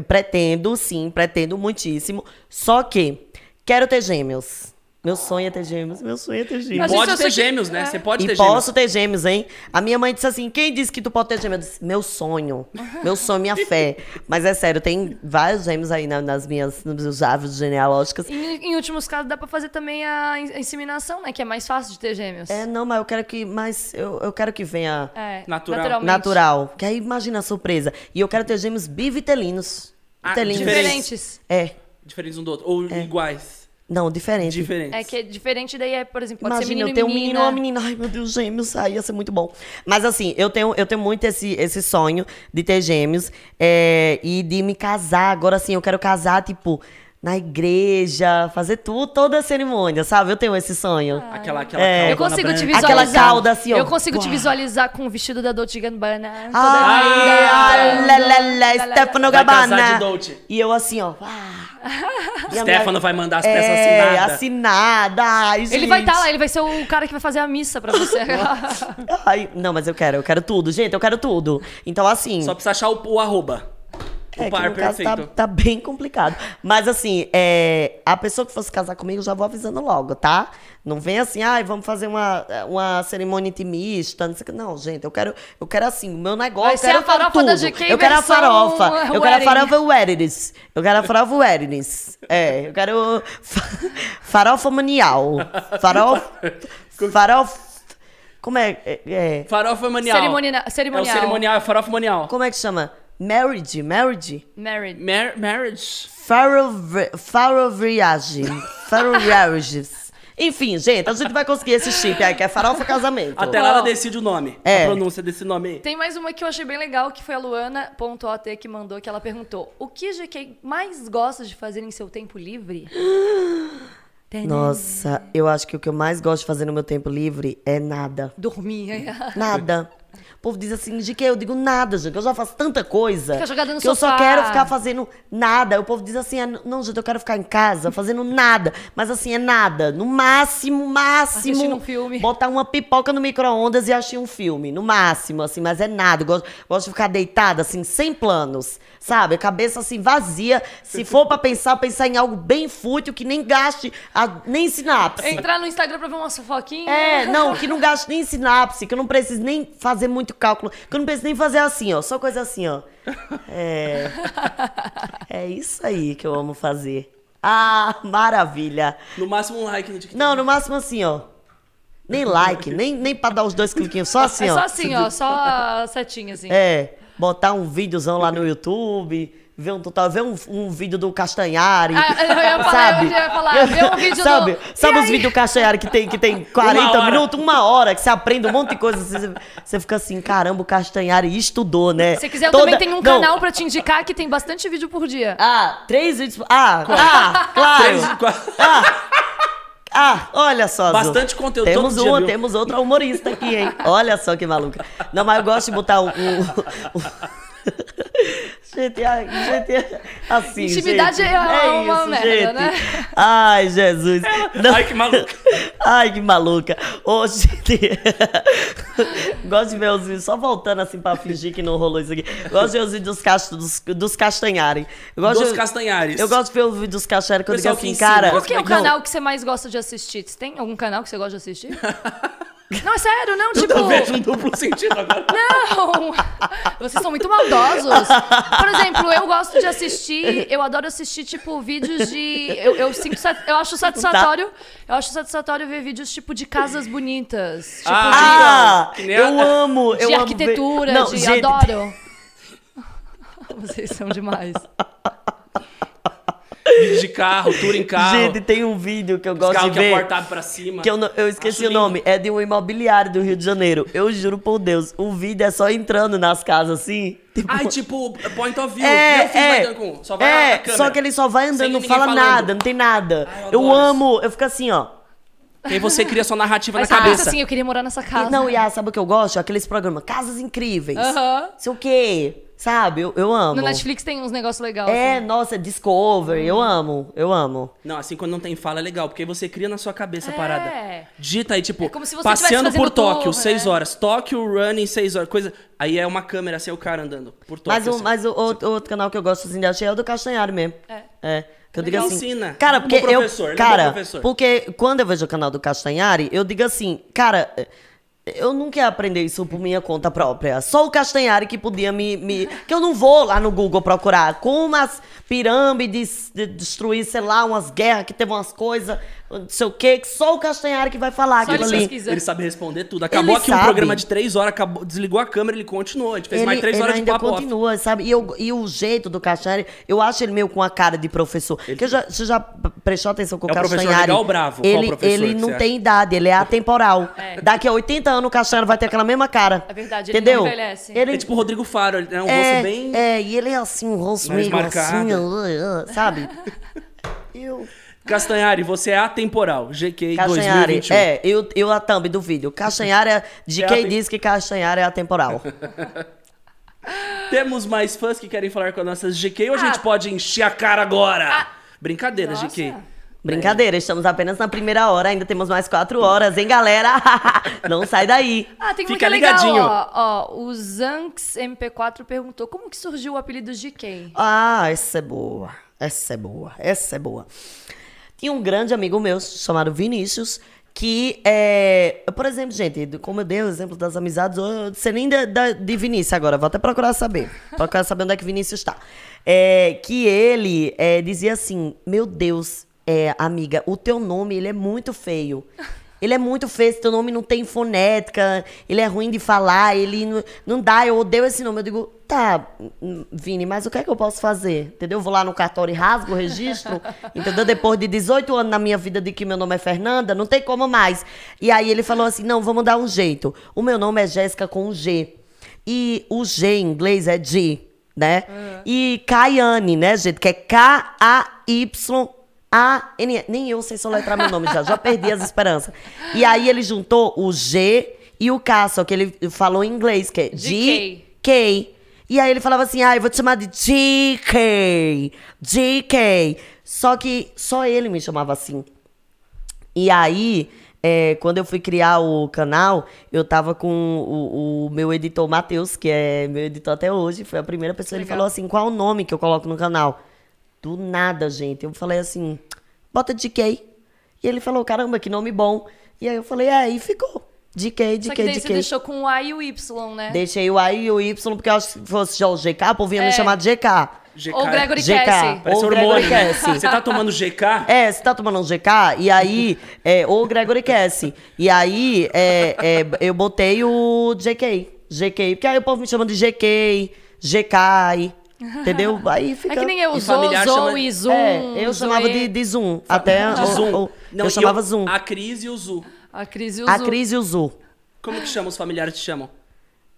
Pretendo, sim, pretendo muitíssimo. Só que quero ter gêmeos. Meu sonho é ter gêmeos, meu sonho é ter gêmeos. Pode ter gêmeos, né? é. Você pode E ter posso gêmeos. ter gêmeos, hein? A minha mãe disse assim: quem disse que tu pode ter gêmeos? Eu disse, meu sonho. Meu sonho, minha fé. Mas é sério, tem vários gêmeos aí na- nas minhas, nos meus árvores genealógicas. Em, em últimos casos, dá pra fazer também a in- a inseminação, né? Que é mais fácil de ter gêmeos. É, não, mas eu quero que. Mas eu, eu quero que venha É, Natural. naturalmente. natural. Que aí imagina a surpresa. E eu quero ter gêmeos bivitelinos. Ah, Vitelinos. Diferentes. É. Diferentes um do outro. Ou iguais. Não, diferente. Diferentes. É que é diferente daí é, por exemplo, pode ser Imagina, menino eu tenho e um menino e menina. uma menina. Ai, meu Deus, gêmeos. Ai, ia ser muito bom. Mas assim, eu tenho, eu tenho muito esse, esse sonho de ter gêmeos é, e de me casar. Agora, assim, eu quero casar, tipo, na igreja, fazer tudo, toda a cerimônia, sabe? Eu tenho esse sonho. Aquela, aquela É. Eu consigo te branca. visualizar. Aquela cauda assim, ó. Eu consigo te Uau. visualizar com o vestido da Dolce Gabbana. Ai, ai, lá, lá, lá, Stefano Gabbana. E eu assim, ó. ah. Stefano vai mandar as peças é, assinadas. assinada. Ai, Ele vai estar lá, ele vai ser o cara que vai fazer a missa pra você. Ai, não, mas eu quero, eu quero tudo, gente, eu quero tudo. Então, assim. Só precisa achar o, o arroba. É, o par que caso perfeito. tá, tá bem complicado. Mas assim, é, a pessoa que fosse casar comigo, eu já vou avisando logo, tá? Não vem assim, ai, vamos fazer uma, uma cerimônia intimista, não sei o que. Não, gente, eu quero, eu quero assim, o meu negócio, Vai eu ser quero a farofa tudo. da GK Eu quero a farofa, eu quero a farofa weddings. Eu quero a farofa weddings. É, eu quero fa- farofa manial. Farofa, farofa, como é, é, é, Farofa manial. Cerimonial- É cerimonial. o cerimonial, é farofa manial. como é que chama? Marriage, marriage? Married. Mar marriage. Farovriage. Farovriages. Enfim, gente, a gente vai conseguir esse chip aí, que é farofa casamento. Até lá ela decide o nome. É. A pronúncia desse nome aí. Tem mais uma que eu achei bem legal, que foi a Luana.ot que mandou, que ela perguntou: O que GK mais gosta de fazer em seu tempo livre? Nossa, eu acho que o que eu mais gosto de fazer no meu tempo livre é nada. Dormir. Nada. O povo diz assim, de que eu digo nada, gente. Eu já faço tanta coisa. Fica jogada no que eu só sofá. quero ficar fazendo nada. O povo diz assim, ah, não, gente, eu quero ficar em casa fazendo nada. Mas assim, é nada. No máximo, máximo. Assistindo um filme. Botar uma pipoca no micro-ondas e assistir um filme. No máximo, assim, mas é nada. Eu gosto, gosto de ficar deitada, assim, sem planos. Sabe? A cabeça assim, vazia. Se for pra pensar, pensar em algo bem fútil, que nem gaste a- nem sinapse. Entrar no Instagram pra ver uma fofoquinha. É, não, que não gaste nem sinapse, que eu não preciso nem fazer muito cálculo, que eu não preciso nem fazer assim, ó, só coisa assim, ó. É. É isso aí que eu amo fazer. Ah, maravilha. No máximo um like no TikTok. Não, no máximo assim, ó. Nem like, nem, nem pra dar os dois cliquinhos, só assim, É ó. só assim, ó, só a setinha, assim. É, botar um videozão lá no YouTube, ver um tutorial, ver um, um vídeo do Castanhari. Ah, eu ia falar, sabe? eu ia falar, ver um vídeo sabe, do- Sabe E os aí? vídeos do Castanhari que tem, que tem 40 Uma minutos, uma hora, que você aprende um monte de coisa. Você, você fica assim, caramba, o Castanhari estudou, né? Se quiser, eu Toda- também tenho um Não. canal pra te indicar que tem bastante vídeo por dia. Ah, três vídeos. Ah, ah, claro. Três, quatro. Ah, olha só. Bastante conteúdo Temos todo dia, temos outra humorista aqui, hein? Olha só que maluca. Não, mas eu gosto de botar um. um- um- gente, ai, gente, assim. Intimidade gente, é uma merda, gente. né? Ai, Jesus. Não- Ai, que maluca. Ai, que maluca. Ô, gente. Gosto de ver os vídeos, só voltando assim pra fingir que não rolou isso aqui. Gosto de ver os vídeos dos, cas- dos, dos Castanhari. Eu gosto Dos de- Castanhares. Eu gosto de ver os vídeos dos Castanhari que eu digo assim, cara. Qual que é o canal que você mais gosta de assistir? Você tem algum canal que você gosta de assistir? Não, é sério, não, tipo... Eu vejo um duplo sentido agora. Não! Vocês são muito maldosos. Por exemplo, eu gosto de assistir, eu adoro assistir, tipo, vídeos de. Eu, eu sinto. Eu acho satisfatório. Eu acho satisfatório ver vídeos, tipo, de casas bonitas. Tipo, Ah, nem eu amo, de, eu de amo arquitetura, ver... Não, de. gente, Adoro. Vocês são demais. Vídeo de carro, tour em carro. Gente, tem um vídeo que eu os gosto carros de que é ver. portado pra cima. Que eu, não- eu esqueci Acho o nome, é de um imobiliário do Rio de Janeiro. Eu juro por Deus, o vídeo é só entrando nas casas assim. Tipo, Ai, tipo, point of view. é, eu fiz é, com. Só vai é só que ele só vai andando, Sem não fala falando. nada, não tem nada. Ai, eu eu amo, eu fico assim, ó. Que aí você cria sua narrativa Mas na pensa cabeça. assim, eu queria morar nessa E, casa. não, e ah, sabe o que eu gosto? Aqueles programas, Casas Incríveis. Aham. Sei o quê, sabe? Eu, eu amo. No Netflix tem uns negócios legais. É, assim. nossa, Discover, eu amo, eu amo. Não, assim, quando não tem fala é legal, porque aí você cria na sua cabeça a É. parada. Digita aí, tipo, É como se você passeando por Tóquio, tour, seis né? horas. Tóquio running, seis horas. Coisa. Aí é uma câmera, assim, é o cara andando por Tóquio. Mas, o, assim. mas o, outro, outro canal que eu gosto assim, de achar é o do Castanhari mesmo. É. É. Que eu digo assim. ensina. Cara, porque professor, eu. é um Cara, professor. porque quando eu vejo o canal do Castanhari, eu digo assim, cara. Eu não quero aprender isso por minha conta própria. Só o Castanhari que podia me, me. Que eu não vou lá no Google procurar. Como as pirâmides de- destruir, sei lá, umas guerras que teve umas coisas, não sei o quê, que só o Castanhari que vai falar Só aquilo ele ali. pesquisa. Ele sabe responder tudo. Acabou Ele aqui um sabe. programa de três horas, acabou, desligou a câmera, ele continuou. A gente fez mais Ele- três ele horas de ainda papo off. continua, sabe? E, eu- e o jeito do Castanhari, eu acho ele meio com a cara de professor. Porque já, você já prestou atenção com o É o professor Castanhari? legal ou bravo? Qual Ele, professor ele não tem idade, ele é atemporal. Daqui a 80 anos o Castanhari vai ter aquela mesma cara. É verdade, ele entendeu? não envelhece. Ele, É tipo o Rodrigo Faro, ele tem um é, rosto bem. é, e ele é assim, um rosto Mais meio marcado. assim, sabe? Eu... Castanhari, você é atemporal. GQ Castanhari, 2021. é, eu, eu a thumb do vídeo. Castanhari é de É quem atem- diz que Castanhari é atemporal. Temos mais fãs que querem falar com as nossas GQ ou a gente Ah. pode encher a cara agora? Brincadeira, Nossa. GQ. Brincadeira, estamos apenas na primeira hora, ainda temos mais quatro horas, hein, galera? Não sai daí. Ah, tem Fica legal, ligadinho. ó. Ó, o Zanx MP4 perguntou como que surgiu o apelido de quem? Ah, essa é boa. Essa é boa. Essa é boa. Tinha um grande amigo meu chamado Vinícius. Que é. Por exemplo, gente, como eu dei o exemplo das amizades, eu sei nem da, da- de Vinícius agora, vou até procurar saber. Procurar saber onde é que Vinícius está. É, que ele é, dizia assim: Meu Deus, é, amiga, o teu nome ele é muito feio. Ele é muito feio, esse teu nome não tem fonética, ele é ruim de falar, ele não, não dá, eu odeio esse nome. Eu digo, tá, Vini, mas o que é que eu posso fazer? Entendeu? Eu vou lá no cartório e rasgo o registro, entendeu? Depois de 18 anos na minha vida de que meu nome é Fernanda, não tem como mais. E aí ele falou assim, não, vamos dar um jeito. O meu nome é Jéssica com um G. E o G em inglês é G, né? E Kayane, né, gente? Que é K-A-Y-A-N. Nem eu sei soletrar meu nome já, já perdi as esperanças. E aí ele juntou o G e o K, só que ele falou em inglês, que é G-K. E aí ele falava assim, ah, eu vou te chamar de GK, GK. Só que só ele me chamava assim. E aí, é, quando eu fui criar o canal, eu tava com o, o meu editor Matheus, que é meu editor até hoje. Foi a primeira pessoa. Ele Legal. falou assim: qual o nome que eu coloco no canal? Do nada, gente. Eu falei assim: bota DK. E ele falou: caramba, que nome bom. E aí eu falei: é, e ficou. DK, Só DK, que daí você DK. deixou com o A e o Y, né? Deixei o A e o Y, porque eu acho que se fosse já o GK, o povo ia É. me chamar de GK. GK. Ou Gregory GK. Cassie. Parece Ou hormônio, Gregory né? Cassie. Você tá tomando GK? É, você tá tomando um GK, e aí, é, ou Gregory Cassie. E aí, é, é, eu botei o JK. GK, porque aí o povo me chama de GK, GK, entendeu? Aí fica... É que nem eu, Zo, familiar Zo chama- e Zoom. É, eu chamava de, de Zoom. Até De o- Zoom. o- Não, eu chamava Zoom. A Cris e o Zu. A Cris e o A Zo. Cris e o Zu. Como que chama os familiares te chamam?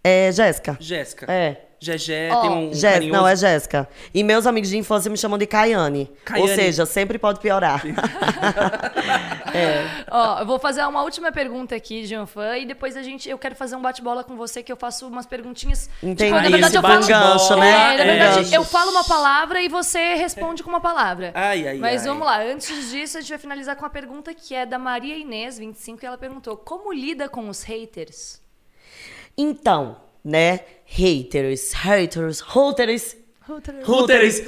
É, Jéssica. Jéssica. É. Gegé, Ó, tem um Jéssica, carinhoso. não, é Jéssica. E meus amigos de infância me chamam de Caiane. Ou seja, sempre pode piorar. Ó, eu vou fazer uma última pergunta aqui fã e depois a gente, eu quero fazer um bate-bola com você que eu faço umas perguntinhas. Entendi. Tipo, na verdade eu falo bate-bola, gancho, né? É, na verdade, Gancho. eu falo uma palavra e você responde com uma palavra. Ai, ai, Mas ai. vamos lá, antes disso a gente vai finalizar com uma pergunta que é da Maria Inês, 25, e ela perguntou: "Como lida com os haters?" Então, né? Haters, haters, haters. Húteres! Húteres!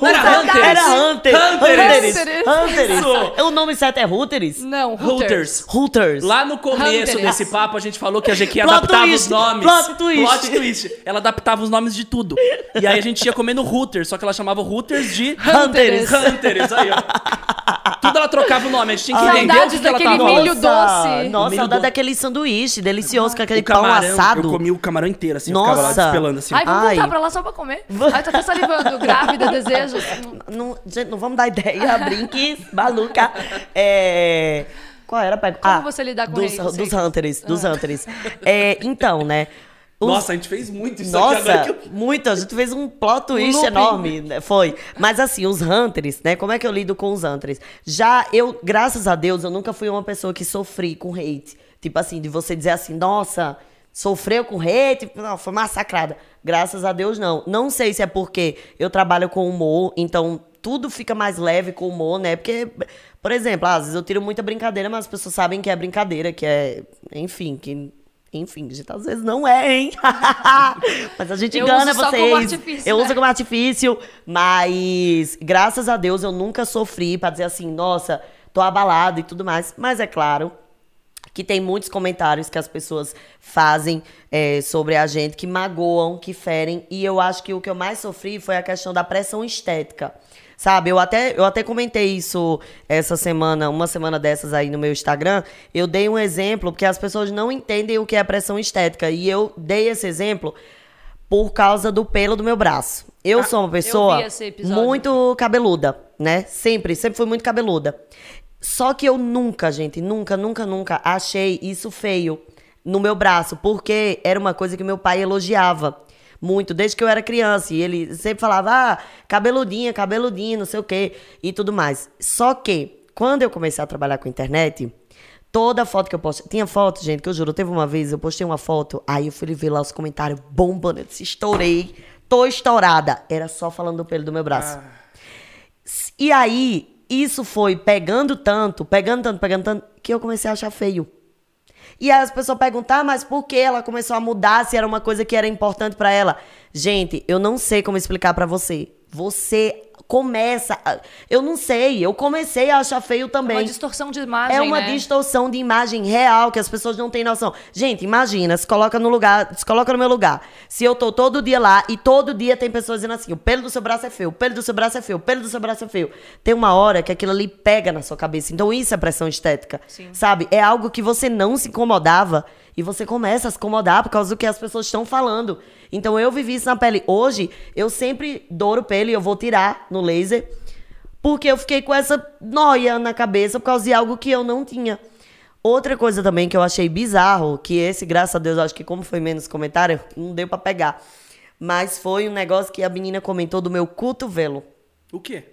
Não era Hunters? Era Hunter! Hunteres. Hunteres! Hunteres! Isso. O nome certo é Húteres? Não, Hooters. Hooters. Hooters. Lá no começo Hunters. desse papo, a gente falou que a GQ adaptava os nomes. plot twist. Plot twist. Ela adaptava os nomes de tudo. E aí a gente ia comendo Hooters, só que ela chamava Hooters de Hunters. Hunters. Aí, ó. Tudo ela trocava o nome. A gente tinha que entender o saudades que, ela daquele tava... milho Nossa, doce. Nossa, Milho saudade daquele sanduíche delicioso com aquele pão camarão, assado. eu comi o camarão inteiro, assim, ficava lá Nossa. despelando, assim. Ai. Voltar pra lá só pra comer. Ai, tô até salivando. Grávida, desejo. Não, gente, não vamos dar ideia, brinque, maluca. É, Qual era a pergunta? Como você lidar com dos, dos Hunters, dos Hunters. É, então, né? os- Nossa, a gente fez muito isso aqui Nossa, que eu... muito. A gente fez um plot twist looping. enorme. né? Foi. Mas assim, os Hunters, né? Como é que eu lido com os Hunters? Já eu, graças a Deus, eu nunca fui uma pessoa que sofri com hate. Tipo assim, de você dizer assim, nossa, sofreu com hate, não, foi massacrada. Graças a Deus, não. Não sei se é porque eu trabalho com humor, então tudo fica mais leve com humor, né? Porque, por exemplo, às vezes eu tiro muita brincadeira, mas as pessoas sabem que é brincadeira, que é, enfim, que enfim, gente, às vezes não é, hein? mas a gente Eu engana uso vocês. como artifício, eu né? uso como artifício, mas graças a Deus eu nunca sofri pra dizer assim, nossa, tô abalado e tudo mais. Mas é claro que tem muitos comentários que as pessoas fazem é, sobre a gente que magoam, que ferem. E eu acho que o que eu mais sofri foi a questão da pressão estética. Sabe, eu até, eu até comentei isso essa semana, uma semana dessas aí no meu Instagram. Eu dei um exemplo, porque as pessoas não entendem o que é pressão estética. E eu dei esse exemplo por causa do pelo do meu braço. Eu sou uma pessoa muito cabeluda, né? Sempre, sempre fui muito cabeluda. Só que eu nunca, gente, nunca, nunca, nunca achei isso feio no meu braço, porque era uma coisa que meu pai elogiava muito, desde que eu era criança. E ele sempre falava, ah, cabeludinha, cabeludinha, não sei o quê, e tudo mais. Só que, quando eu comecei a trabalhar com internet, toda foto que eu postei. Tinha foto, gente, que eu juro, teve uma vez, eu postei uma foto, aí eu fui ver lá os comentários bombando, eu disse, estourei, tô estourada. Era só falando do pelo do meu braço. E aí, isso foi pegando tanto, pegando tanto, pegando tanto, que eu comecei a achar feio. E aí as pessoas perguntam, ah, mas por que ela começou a mudar se era uma coisa que era importante pra ela? Gente, eu não sei como explicar pra você. Você, começa. a- Eu não sei, eu comecei a achar feio também. Uma distorção de imagem, É uma né? distorção de imagem real que as pessoas não têm noção. Gente, imagina, se coloca no lugar, se coloca no meu lugar. Se eu tô todo dia lá e todo dia tem pessoas dizendo assim: o pelo do seu braço é feio, o pelo do seu braço é feio, o pelo do seu braço é feio. Tem uma hora que aquilo ali pega na sua cabeça. Então isso é pressão estética. Sim. Sabe? É algo que você não se incomodava e você começa a se incomodar por causa do que as pessoas estão falando. Então eu vivi isso na pele. Hoje, eu sempre douro o pelo e eu vou tirar no laser. Porque eu fiquei com essa noia na cabeça por causa de algo que eu não tinha. Outra coisa também que eu achei bizarro, que esse, graças a Deus, acho que como foi menos comentário, não deu pra pegar. Mas foi um negócio que a menina comentou do meu cotovelo. O quê?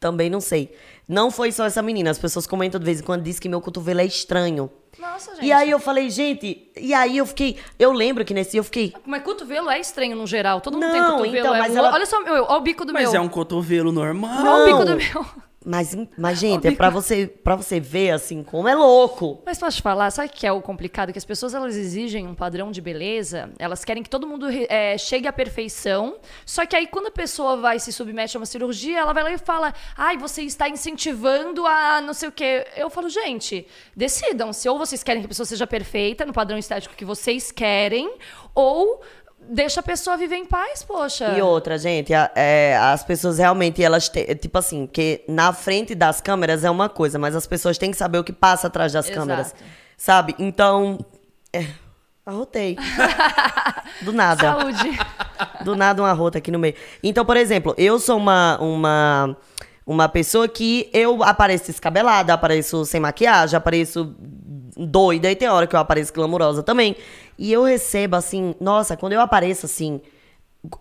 Também não sei. Não foi só essa menina, as pessoas comentam de vez em quando, dizem que meu cotovelo é estranho. Nossa, gente. E aí eu falei, gente, e aí eu fiquei, eu lembro que nesse dia eu fiquei, Mas cotovelo é estranho no geral. Todo mundo tem Não, cotovelo. então, é mas um- ela- Olha só, meu, olha o bico do Mas meu. é um cotovelo normal. Olha o bico do meu. mas, mas gente, é pra você, pra você ver assim como é louco. Mas posso te falar, sabe o que é o complicado? Que as pessoas elas exigem um padrão de beleza, elas querem que todo mundo eh, chegue à perfeição, só que aí quando a pessoa vai se submete a uma cirurgia, ela vai lá e fala, ai, você está incentivando a não sei o quê. Eu falo, gente, decidam se ou vocês querem que a pessoa seja perfeita no padrão estético que vocês querem, ou deixa a pessoa viver em paz, poxa. E outra, gente, a- é, as pessoas realmente, elas têm, tipo assim, porque na frente das câmeras é uma coisa, mas as pessoas têm que saber o que passa atrás das Exato. câmeras. Sabe? Então. É, arrotei. Do nada. Saúde. Do nada uma rota aqui no meio. Então, por exemplo, eu sou uma, uma, uma pessoa que eu apareço descabelada, apareço sem maquiagem, apareço doida, e tem hora que eu apareço glamurosa também. E eu recebo, assim, nossa, quando eu apareço assim,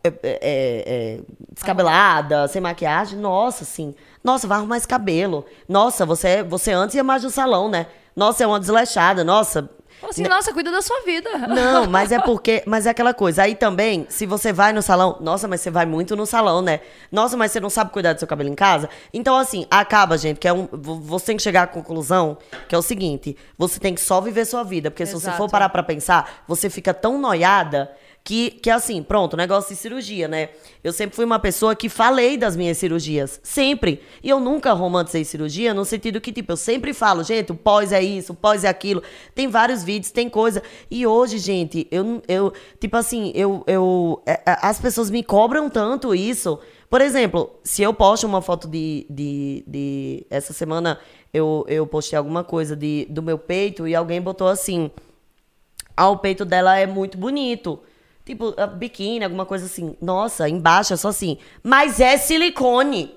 é, é, é, descabelada, sem maquiagem, nossa, assim, nossa, vai arrumar esse cabelo. Nossa, você, você antes ia mais no salão, né? Nossa, é uma desleixada, nossa. Fala assim, nossa, cuida da sua vida. Não, mas é porque. Mas é aquela coisa. Aí também, se você vai no salão. Nossa, mas você vai muito no salão, né? Nossa, mas você não sabe cuidar do seu cabelo em casa? Então, assim, acaba, gente, que é um. vo- Você tem que chegar à conclusão que é o seguinte: você tem que só viver sua vida. Porque se você Exato. for parar pra pensar, você fica tão noiada. Que, que assim, pronto, negócio de cirurgia, né? Eu sempre fui uma pessoa que falei das minhas cirurgias. Sempre. E eu nunca romantizei cirurgia, no sentido que, tipo, eu sempre falo, gente, o pós é isso, o pós é aquilo. Tem vários vídeos, tem coisa. E hoje, gente, eu, eu tipo assim, eu, eu, é, é, as pessoas me cobram tanto isso. Por exemplo, se eu posto uma foto de. de, de essa semana eu, eu postei alguma coisa de, do meu peito e alguém botou assim. Ah, o peito dela é muito bonito. Tipo, a biquíni, alguma coisa assim. Nossa, embaixo é só assim. Mas é silicone.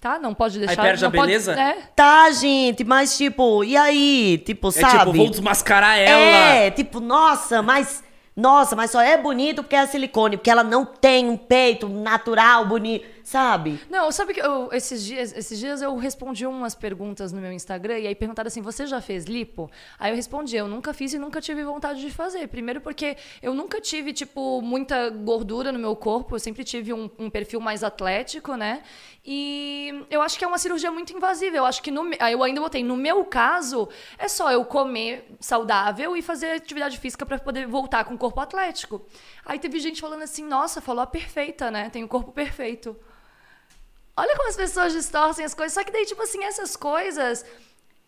Tá? Não pode deixar. perde a pode- beleza? É. Tá, gente, mas tipo, e aí? Tipo, É sabe? tipo, vou desmascarar ela. É, tipo, nossa, mas. Nossa, mas só é bonito porque é silicone, porque ela não tem um peito natural, bonito, sabe? Não, sabe que eu, esses, dias, esses dias eu respondi umas perguntas no meu Instagram e aí perguntaram assim: você já fez lipo? Aí eu respondi: eu nunca fiz e nunca tive vontade de fazer. Primeiro porque eu nunca tive, tipo, muita gordura no meu corpo, eu sempre tive um, um perfil mais atlético, né? E eu acho que é uma cirurgia muito invasiva. Eu acho que no, eu ainda botei, no meu caso, é só eu comer saudável e fazer atividade física para poder voltar com o corpo atlético. Aí teve gente falando assim: nossa, falou a perfeita, né? Tem o corpo perfeito. Olha como as pessoas distorcem as coisas. Só que daí, tipo assim, essas coisas.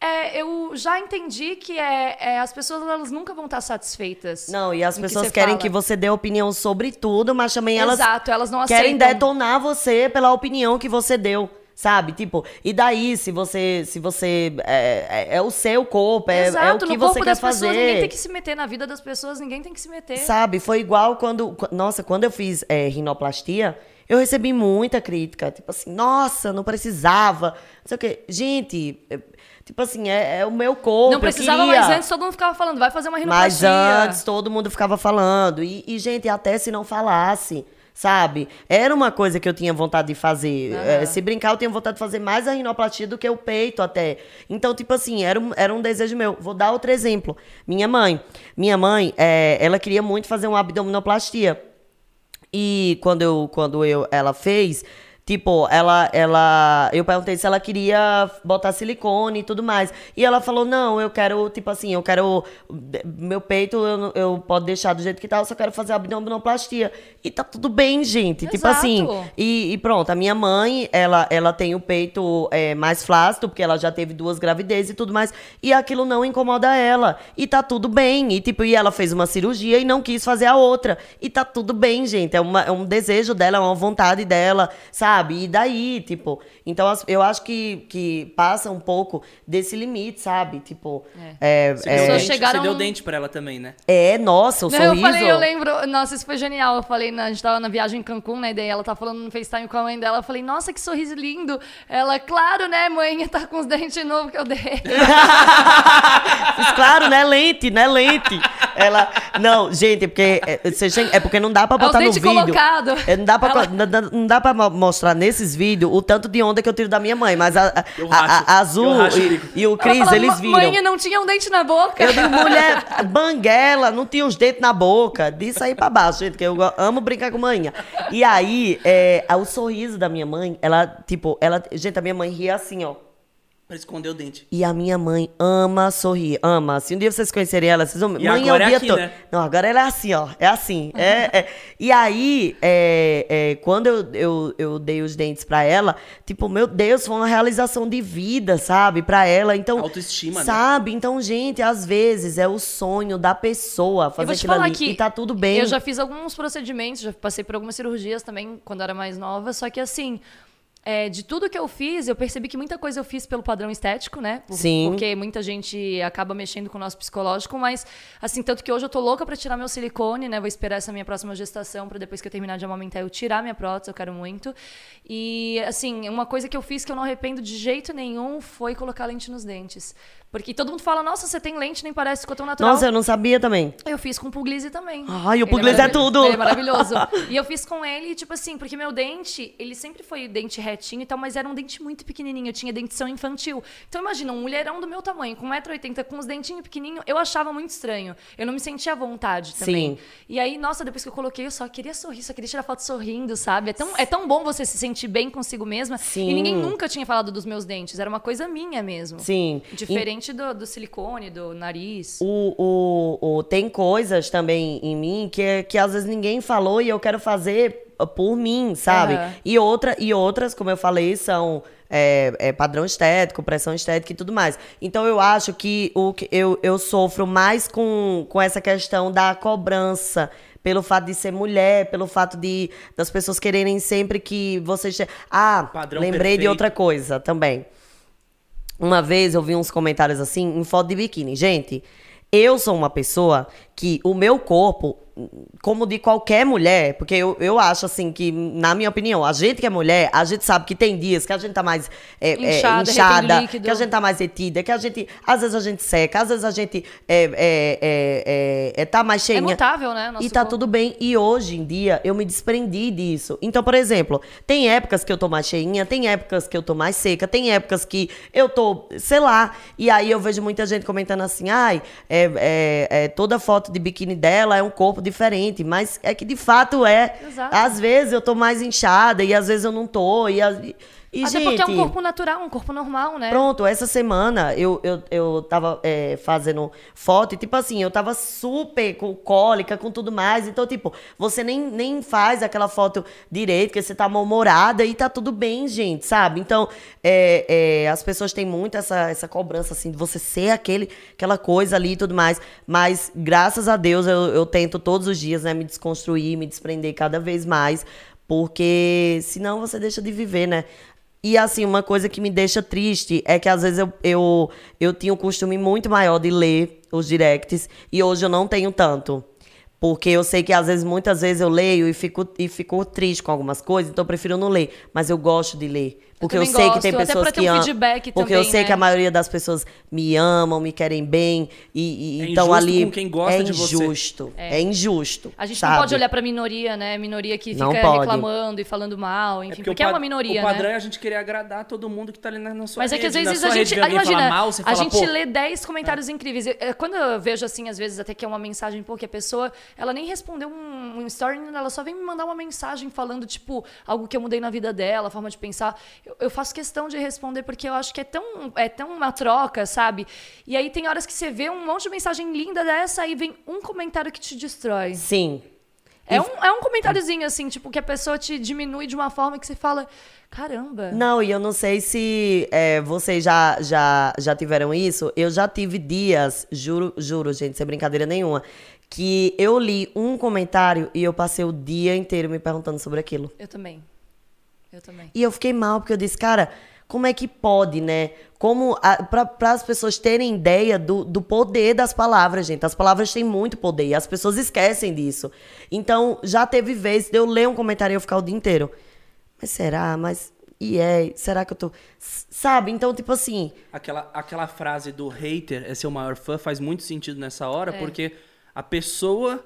é, eu já entendi que é, é, as pessoas elas nunca vão estar satisfeitas. Não, e as que pessoas você querem fala. que você dê opinião sobre tudo, mas também elas Exato, elas não querem aceitam. detonar você pela opinião que você deu. Sabe? Tipo, e daí, se você. Se você. É, é- é o seu corpo, é, é o Exato, que no você corpo quer das fazer. pessoas, ninguém tem que se meter na vida das pessoas, ninguém tem que se meter. Sabe? Foi igual quando. qu- Nossa, quando eu fiz é, rinoplastia, eu recebi muita crítica. Tipo assim, nossa, não precisava. Não sei o quê. Gente, é, tipo assim, é, é o meu corpo. não precisava, mas antes todo mundo ficava falando, vai fazer uma Mas rinoplastia. antes todo mundo ficava falando. E, e, gente, até se não falasse, sabe? Era uma coisa que eu tinha vontade de fazer. É, se brincar, eu tinha vontade de fazer mais a rinoplastia do que o peito até. Então, tipo assim, era um, era um desejo meu. Vou dar outro exemplo. Minha mãe. Minha mãe, é, ela queria muito fazer uma abdominoplastia. E quando eu, quando eu, ela fez, Tipo, ela, ela. Eu perguntei se ela queria botar silicone e tudo mais. E ela falou: não, eu quero, tipo assim, eu quero. Meu peito eu, eu posso deixar do jeito que tá, eu só quero fazer abdominoplastia. E tá tudo bem, gente. Tipo Exato. assim. E, e pronto, a minha mãe, ela, ela tem o peito é, mais flácido, porque ela já teve duas gravidezes e tudo mais. E aquilo não incomoda ela. E tá tudo bem. E, tipo, e ela fez uma cirurgia e não quis fazer a outra. E tá tudo bem, gente. É, uma, é um desejo dela, é uma vontade dela, sabe? E daí, tipo. Então, eu acho que, que passa um pouco desse limite, sabe? Tipo. É, Você, é, deu chegaram- você deu dente pra ela também, né? é, nossa, o Não, sorriso. eu falei, eu lembro, nossa, isso foi genial. Eu falei, na- a gente tava na viagem em Cancún, né? Daí ela tá falando no FaceTime com a mãe dela. Eu falei, nossa, que sorriso lindo. Ela, claro, né, mãe? Tá com os dentes novos que eu dei. Claro, né? Lente, né? Lente. Ela. Não, gente, é porque. É, chega- é porque não dá pra É botar no dentes vídeo. colocado. É, não, dá pra, Ela- não, dá- não dá pra mo- mostrar nesses vídeos o tanto de onda que eu tiro da minha mãe. Mas a, a, a- a Azul e, e o Cris, eles viram. Mãe, não tinha um dente na boca. Eu digo, mulher, banguela, não tinha os dentes na boca. Disso aí pra baixo, gente, que eu amo brincar com manhã. E aí, é, o sorriso da minha mãe, ela, tipo, ela. Gente, a minha mãe ria assim, ó. Pra esconder o dente. E a minha mãe ama sorrir, ama. Se um dia vocês conhecerem ela, vocês vão. E mãe agora é é o dia aqui, todo. né? Não, agora ela é assim, ó. É assim. É, é. E aí, é, é, quando eu, eu, eu dei os dentes pra ela, tipo, meu Deus, foi uma realização de vida, sabe? Pra ela. Então. Autoestima, né? Sabe? Então, gente, às vezes é o sonho da pessoa Eu fazer vou te aquilo falar ali. que e tá tudo bem. Eu já fiz alguns procedimentos, já passei por algumas cirurgias também quando era mais nova, só que assim. É, de tudo que eu fiz, eu percebi que muita coisa eu fiz pelo padrão estético, né? Por- Sim. Porque muita gente acaba mexendo com o nosso psicológico, mas, assim, tanto que hoje eu tô louca pra tirar meu silicone, né? Vou esperar essa minha próxima gestação pra depois que eu terminar de amamentar eu tirar minha prótese, eu quero muito. E, assim, uma coisa que eu fiz que eu não arrependo de jeito nenhum foi colocar lente nos dentes. Porque todo mundo fala, nossa, você tem lente, nem parece, ficou tão natural. Nossa, eu não sabia também. Eu fiz com o Puglisi também. Ai, o Puglisi é maravilhoso. tudo. Ele é maravilhoso. e eu fiz com ele, tipo assim, porque meu dente, ele sempre foi dente retinho e tal, mas era um dente muito pequenininho. Eu tinha dentição infantil. Então imagina, um mulherão do meu tamanho, com 1,80m, com os dentinhos pequenininhos, eu achava muito estranho. Eu não me sentia à vontade também. Sim. E aí, nossa, depois que eu coloquei, eu só queria sorrir, só queria tirar foto sorrindo, sabe? É tão, é tão bom você se sentir bem consigo mesma. Sim. E ninguém nunca tinha falado dos meus dentes. Era uma coisa minha mesmo. Sim. Diferente do, do silicone, do nariz. O, o, o- tem coisas também em mim que, que às vezes ninguém falou e eu quero fazer por mim, sabe? Aham. E, outra, e outras, como eu falei, são é, é, padrão estético, pressão estética e tudo mais. Então eu acho que, o, que eu, eu sofro mais com, com essa questão da cobrança. Pelo fato de ser mulher, pelo fato de das pessoas quererem sempre que você. che- Ah, Padrão lembrei de perfeito. outra coisa também. Uma vez eu vi uns comentários assim em foto de biquíni. Gente, eu sou uma pessoa que o meu corpo, como de qualquer mulher, porque eu, eu acho assim que, na minha opinião, a gente que é mulher, a gente sabe que tem dias que a gente tá mais é, é, Inchada, inchada, retém líquido. que a gente tá mais retida, que a gente, às vezes a gente seca, às vezes a gente é, é, é, é, é, tá mais É cheinha. mutável, né? Nosso E tá corpo. tudo bem. E hoje em dia eu me desprendi disso. Então, por exemplo, tem épocas que eu tô mais cheinha, tem épocas que eu tô mais seca, tem épocas que eu tô, sei lá. E aí eu vejo muita gente comentando assim: ai, é, é- é, toda foto de biquíni dela é um corpo diferente. Mas é que de fato é. Exato. Às vezes eu tô mais inchada e às vezes eu não tô. E, e, Até gente. porque é um corpo natural, um corpo normal, né? Pronto, essa semana eu, eu, eu tava é, fazendo foto e, tipo assim, eu tava super com cólica, com tudo mais. Então, tipo, você nem, nem faz aquela foto direito, porque você tá mal-humorada e tá tudo bem, gente, sabe? Então, é, é, as pessoas têm muito essa, essa cobrança, assim, de você ser aquele, aquela coisa ali e tudo mais. Mas, graças a Deus, eu, eu tento todos os dias, né, me desconstruir, me desprender cada vez mais. Porque senão você deixa de viver, né? E assim, uma coisa que me deixa triste é que às vezes eu, eu, eu tinha um costume muito maior de ler os directs e hoje eu não tenho tanto. Porque eu sei que às vezes, muitas vezes eu leio e fico, e fico triste com algumas coisas, então eu prefiro não ler. Mas eu gosto de ler. Porque eu, também sei que gosto, tem até pessoas pra ter que um amam. Porque eu sei né? que a maioria das pessoas me amam, me querem bem. E, e É então injusto ali. com quem gosta é de você. injusto. É. injusto. A gente sabe? não pode olhar pra minoria, né? Minoria que fica reclamando e falando mal, enfim. porque, é o uma minoria, O padrão né? é a gente querer agradar todo mundo que tá ali na, na sua Mas é que às rede. Vezes a rede gente. alguém Imagina, mal, você a fala, gente pô, lê 10 comentários incríveis. É, Quando eu vejo, assim, às vezes até que é uma mensagem, pô, que a pessoa, ela nem respondeu um, um story, ela só vem me mandar uma mensagem falando, tipo, algo que eu mudei na vida dela, a forma de pensar. Eu, eu faço questão de responder porque eu acho que é tão, é tão uma troca, sabe? E aí tem horas que você vê um monte de mensagem linda dessa e vem um comentário que te destrói. Sim. É um, é um comentáriozinho, assim, tipo, que a pessoa te diminui de uma forma que você fala, caramba. Não, e eu não sei se é, vocês já, já, já tiveram isso. Eu já tive dias, juro, juro, gente, sem brincadeira nenhuma, que eu li um comentário e eu passei o dia inteiro me perguntando sobre aquilo. Eu também. Eu também. E eu fiquei mal, porque eu disse, cara, como é que pode, né? Como para as pessoas terem ideia do, do poder das palavras, gente. As palavras têm muito poder e as pessoas esquecem disso. Então, já teve vezes de eu ler um comentário e eu ficar o dia inteiro. Mas será? Mas. E é? Será que eu tô. Sabe? Então, tipo assim. Aquela, aquela frase do hater é seu maior fã faz muito sentido nessa hora, É. porque a pessoa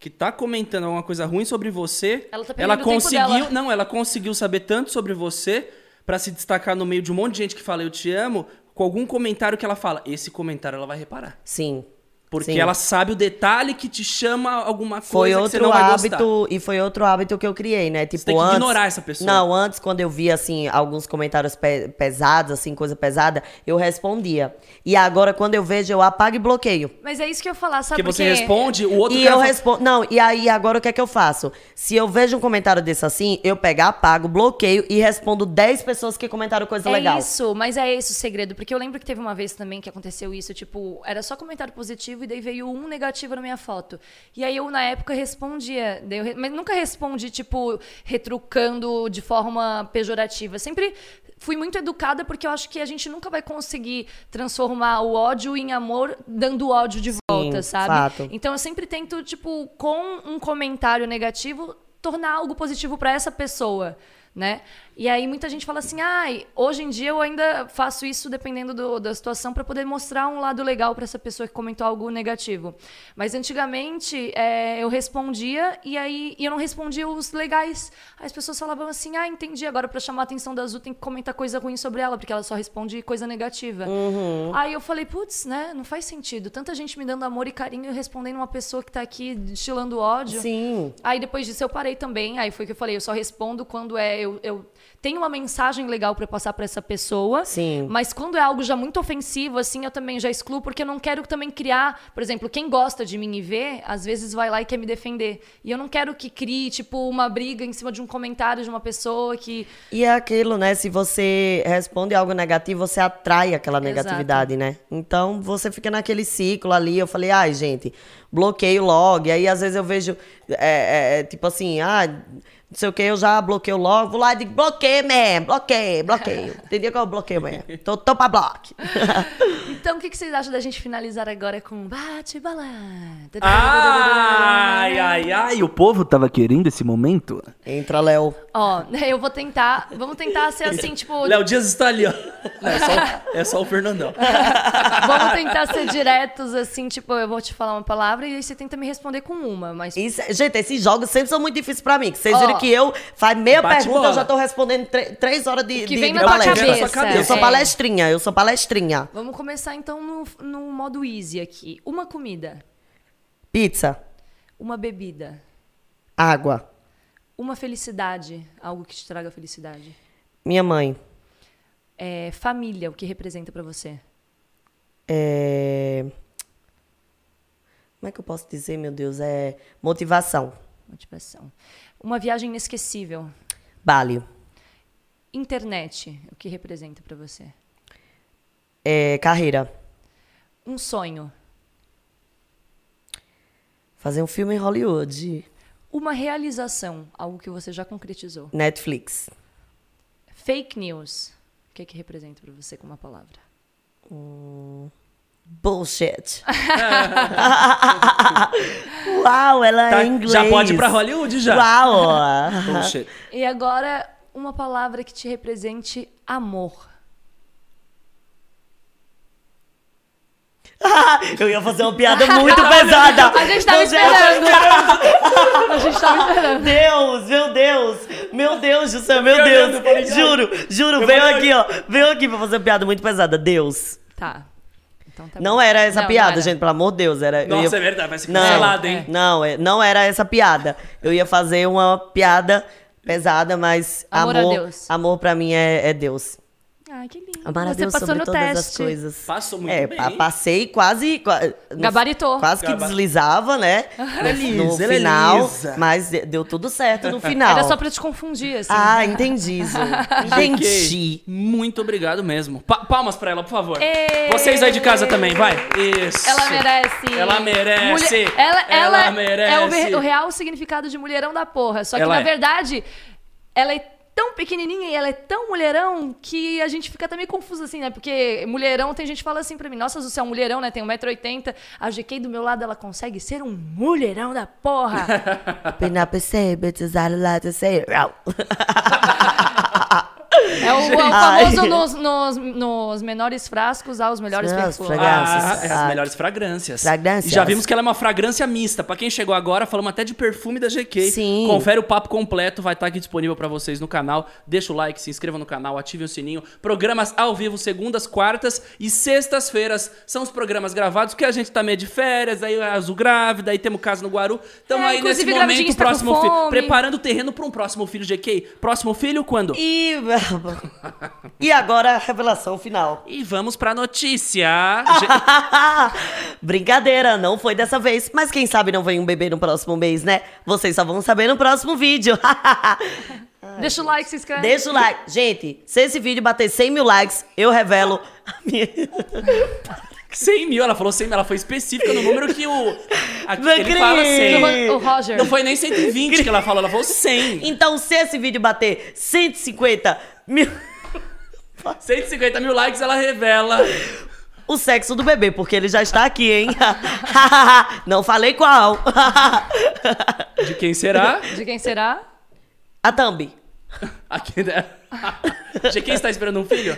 que tá comentando alguma coisa ruim sobre você, Ela tá tempo conseguiu, não, ela conseguiu saber tanto sobre você pra se destacar no meio de um monte de gente que fala eu te amo, com algum comentário que ela fala, esse comentário ela vai reparar. Sim. Porque Sim. ela sabe o detalhe que te chama alguma coisa Foi que você outro não vai gostar. hábito, e foi outro hábito que eu criei, né? Tipo, tem que antes, ignorar essa pessoa. Não, antes, quando eu via, assim, alguns comentários pe- pesados, assim, coisa pesada, eu respondia. E agora, quando eu vejo, eu apago e bloqueio. Mas é isso que eu ia falar, sabe? Porque você Porque responde, o outro e eu fala- respondo. Não, e aí agora o que é que eu faço? Se eu vejo um comentário desse assim, eu pego, apago, bloqueio e respondo 10 pessoas que comentaram coisa É legal. isso, mas é esse o segredo. Porque eu lembro que teve uma vez também que aconteceu isso, tipo, era só comentário positivo e daí veio um negativo na minha foto. E aí eu, na época, respondia. eu mas nunca respondi, tipo, retrucando de forma pejorativa. Sempre fui muito educada porque eu acho que a gente nunca vai conseguir transformar o ódio em amor dando ódio de volta, sabe? fato. Então eu sempre tento, tipo, com um comentário negativo, tornar algo positivo pra essa pessoa, né? E aí muita gente fala assim, ai, hoje em dia eu ainda faço isso dependendo do- da situação pra poder mostrar um lado legal pra essa pessoa que comentou algo negativo. Mas antigamente é, eu respondia e aí e eu não respondia os legais. Aí as pessoas falavam assim, ah, entendi. Agora pra chamar a atenção da Azul tem que comentar coisa ruim sobre ela porque ela só responde coisa negativa. Aí eu falei, putz, né? Não faz sentido. Tanta gente me dando amor e carinho e respondendo uma pessoa que tá aqui destilando ódio. Sim. Aí depois disso eu parei também. Aí foi que eu falei, eu só respondo quando é eu, eu tenho uma mensagem legal pra passar pra essa pessoa. Sim. Mas quando é algo já muito ofensivo assim, eu também já excluo porque eu não quero também criar, por exemplo, quem gosta de mim e vê, às vezes vai lá e quer me defender. E eu não quero que crie tipo uma briga em cima de um comentário de uma pessoa que E é aquilo, né? Se você responde algo negativo, você atrai aquela Exato. negatividade, né? Então você fica naquele ciclo ali. Eu falei, ai, gente, bloqueio logo. E aí, às vezes, eu vejo, é, é, é, tipo assim, ah, não sei o que, eu já bloqueio logo. Vou lá e digo, bloqueio mesmo, bloqueio, bloqueio. Dia que eu bloqueio mesmo. Tô, tô pra bloque. Então, o que que vocês acham da gente finalizar agora com bate bala? Ai, ai, ai, o povo tava querendo esse momento. Entra, Léo. Ó, eu vou tentar, vamos tentar ser assim, tipo, Léo Dias está ali, ó. Não, é, só, é só o Fernandão. Vamos tentar ser diretos, assim, tipo, eu vou te falar uma palavra e aí você tenta me responder com uma, mas. Isso, gente, esses jogos sempre são muito difíceis pra mim. que Vocês viram que eu faz meia Bate pergunta, bola. eu já tô respondendo três horas de, que de, vem de na palestra. cabeça, Eu sou é. palestrinha, eu sou palestrinha. Vamos começar então no, no modo easy aqui. Uma comida, Pizza, uma bebida, água, uma felicidade, algo que te traga felicidade. minha mãe. É, família, o que representa pra você? É... Como é que eu posso dizer, meu Deus? É motivação. Motivação. Uma viagem inesquecível. Bali. Internet, o que representa pra você? É, carreira. Um sonho. Fazer um filme em Hollywood. Uma realização, algo que você já concretizou. Netflix. Fake news, o que que representa pra você com uma palavra? Bullshit. Uau, ela Tá, é inglês. já pode ir pra Hollywood já. Uau. Bullshit. E agora, uma palavra que te represente amor. Eu ia fazer uma piada muito pesada. A gente tava esperando. A gente tava esperando. Deus, meu Deus, meu Deus do céu, meu olhando, Deus. Juro, juro, Eu veio aqui, ó. Veio aqui pra fazer uma piada muito pesada. Deus. Tá. Então tá Não bom. era essa Não, piada, não era. gente, pelo amor de Deus. Era, Nossa, ia- é verdade, vai ser Não, cancelado, hein? Não, é- não era essa piada. Eu ia fazer uma piada pesada, mas Amor amor, a Deus. amor pra mim é, é Deus. Ai, que lindo. A Você Deus passou sobre no todas teste. as coisas. Passou muito é, bem. pa- passei quase... no- Gabaritou. Quase que deslizava, né? É No é final, mas de- deu tudo certo no final. Era só pra te confundir, assim. Ah, entendi. Entendi. Muito obrigado mesmo. Pa- palmas pra ela, por favor. Ê! Vocês aí de casa também, vai. Isso. Ela merece. Ela merece. Mulher- Ela, ela, Ela é o, merece. o real significado de mulherão da porra. Só que, Ela na é. verdade, ela é tão pequenininha e ela é tão mulherão que a gente fica também confuso assim, né? Porque mulherão, tem gente que fala assim pra mim, nossa, você é um mulherão, né? Tem 1,80m. A GK do meu lado, ela consegue ser um mulherão da porra. Been up and say, bitches, I like to say it. É o, é o famoso nos, nos, nos menores frascos aos melhores Não, perfumes. Ah, é as Ah. melhores fragrâncias. Fragrâncias. E já vimos que ela é uma fragrância mista. Pra quem chegou agora, falamos até de perfume da GK. Sim. Confere o papo completo, vai estar aqui disponível pra vocês no canal. Deixa o like, se inscreva no canal, ative o sininho. Programas ao vivo segundas, quartas e sextas-feiras são os programas gravados, porque a gente tá meio de férias, aí a Azul grávida, aí temos casa no Guaru. Então É, aí nesse momento, com próximo filho. Preparando o terreno pra um próximo filho GK. Próximo filho quando? E... e agora a revelação final. E vamos pra notícia. Brincadeira, não foi dessa vez. Mas quem sabe não vem um bebê no próximo mês, né? Vocês só vão saber no próximo vídeo. Deixa o like, se inscreve. Deixa o like. Gente, se esse vídeo bater 100 mil likes, eu revelo a minha... 100 mil, ela falou 100 mil, ela foi específica no número que o. Aqui, ele fala 100. acredito. O Roger. Não foi nem 120 que ela falou, ela falou 100. Então, se esse vídeo bater 150 mil... 150 mil likes, ela revela. O sexo do bebê, porque ele já está aqui, hein? não falei qual. De quem será? De quem será? a Thumb. Aqui, né? De quem está esperando um filho?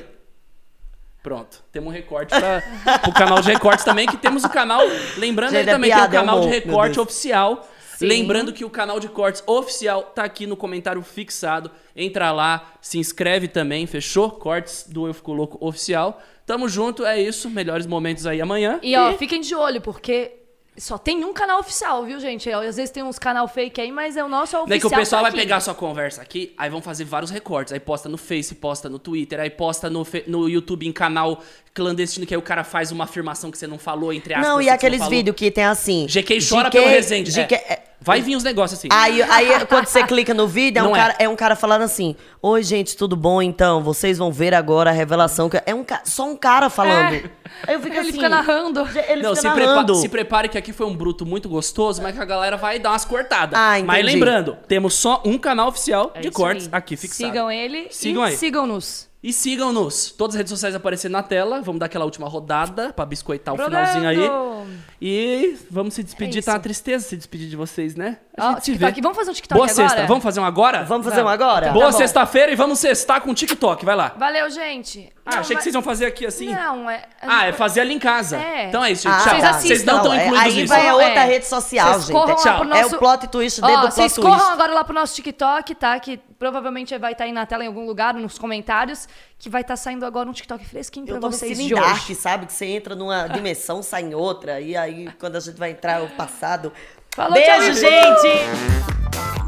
Pronto, temos um recorte pra, pro canal de recortes também, que temos o canal. Lembrando Gente, aí é também que é o canal de recorte oficial. Sim. Lembrando que o canal de cortes oficial tá aqui no comentário fixado. Entra lá, se inscreve também, fechou? Cortes do Eu Fico Louco oficial. Tamo junto, é isso. Melhores momentos aí amanhã. E ó, fiquem de olho, porque só tem um canal oficial, viu, gente? Às vezes tem uns canal fake aí, mas é o nosso oficial. Daí que o pessoal tá vai pegar a sua conversa aqui, aí vão fazer vários recortes. Aí posta no Face, posta no Twitter, aí posta no, no YouTube em canal clandestino, que aí o cara faz uma afirmação que você não falou, entre aspas. Não, e você aqueles vídeos que tem assim. GK chora GK pelo Resende. GK, é. é, Vai vir uns negócios assim. Aí, aí, quando você clica no vídeo, é um, é. cara, é um cara falando assim: Oi, gente, tudo bom? Então, vocês vão ver agora a revelação. que É um, ca- só um cara falando. É. Eu fico Ele assim. fica narrando. Ele Não, fica se, prepa- narrando. se prepare que aqui foi um bruto muito gostoso, mas que a galera vai dar umas cortadas. Ah, mas entendi. lembrando, temos só um canal oficial É de cortes aí. aqui fixado. Sigam ele Sigam e sigam-nos. E sigam-nos. Todas as redes sociais aparecendo na tela. Vamos dar aquela última rodada pra biscoitar o Rodando. finalzinho aí. E vamos se despedir. É tá uma tristeza se despedir de vocês, né? A se TikTok. vê. Vamos fazer um TikTok Boa agora? sexta. Vamos fazer um agora? Vamos fazer um agora? Tá Boa sexta-feira e vamos sextar com TikTok. Vai lá. Valeu, gente. Ah, achei que vocês iam fazer aqui assim. Não, é... Ah, é fazer ali em casa. É. Então é isso, gente. Ah, Tchau. Vocês tá. Vocês não estão é- incluídos Aí nisso. vai a outra É. rede social, Vocês gente. corram lá Tchau. pro É nosso... o plot twist dentro Ó, do plot vocês twist. corram agora lá pro nosso TikTok, tá? Que provavelmente vai estar aí na tela em algum lugar, nos comentários, que vai estar saindo agora um TikTok fresquinho pra Eu no vocês de dark, hoje. sabe? Que você entra numa dimensão, sai em outra. E aí, quando a gente vai entrar, é o passado. Falou, Beijo, tchau, gente. gente!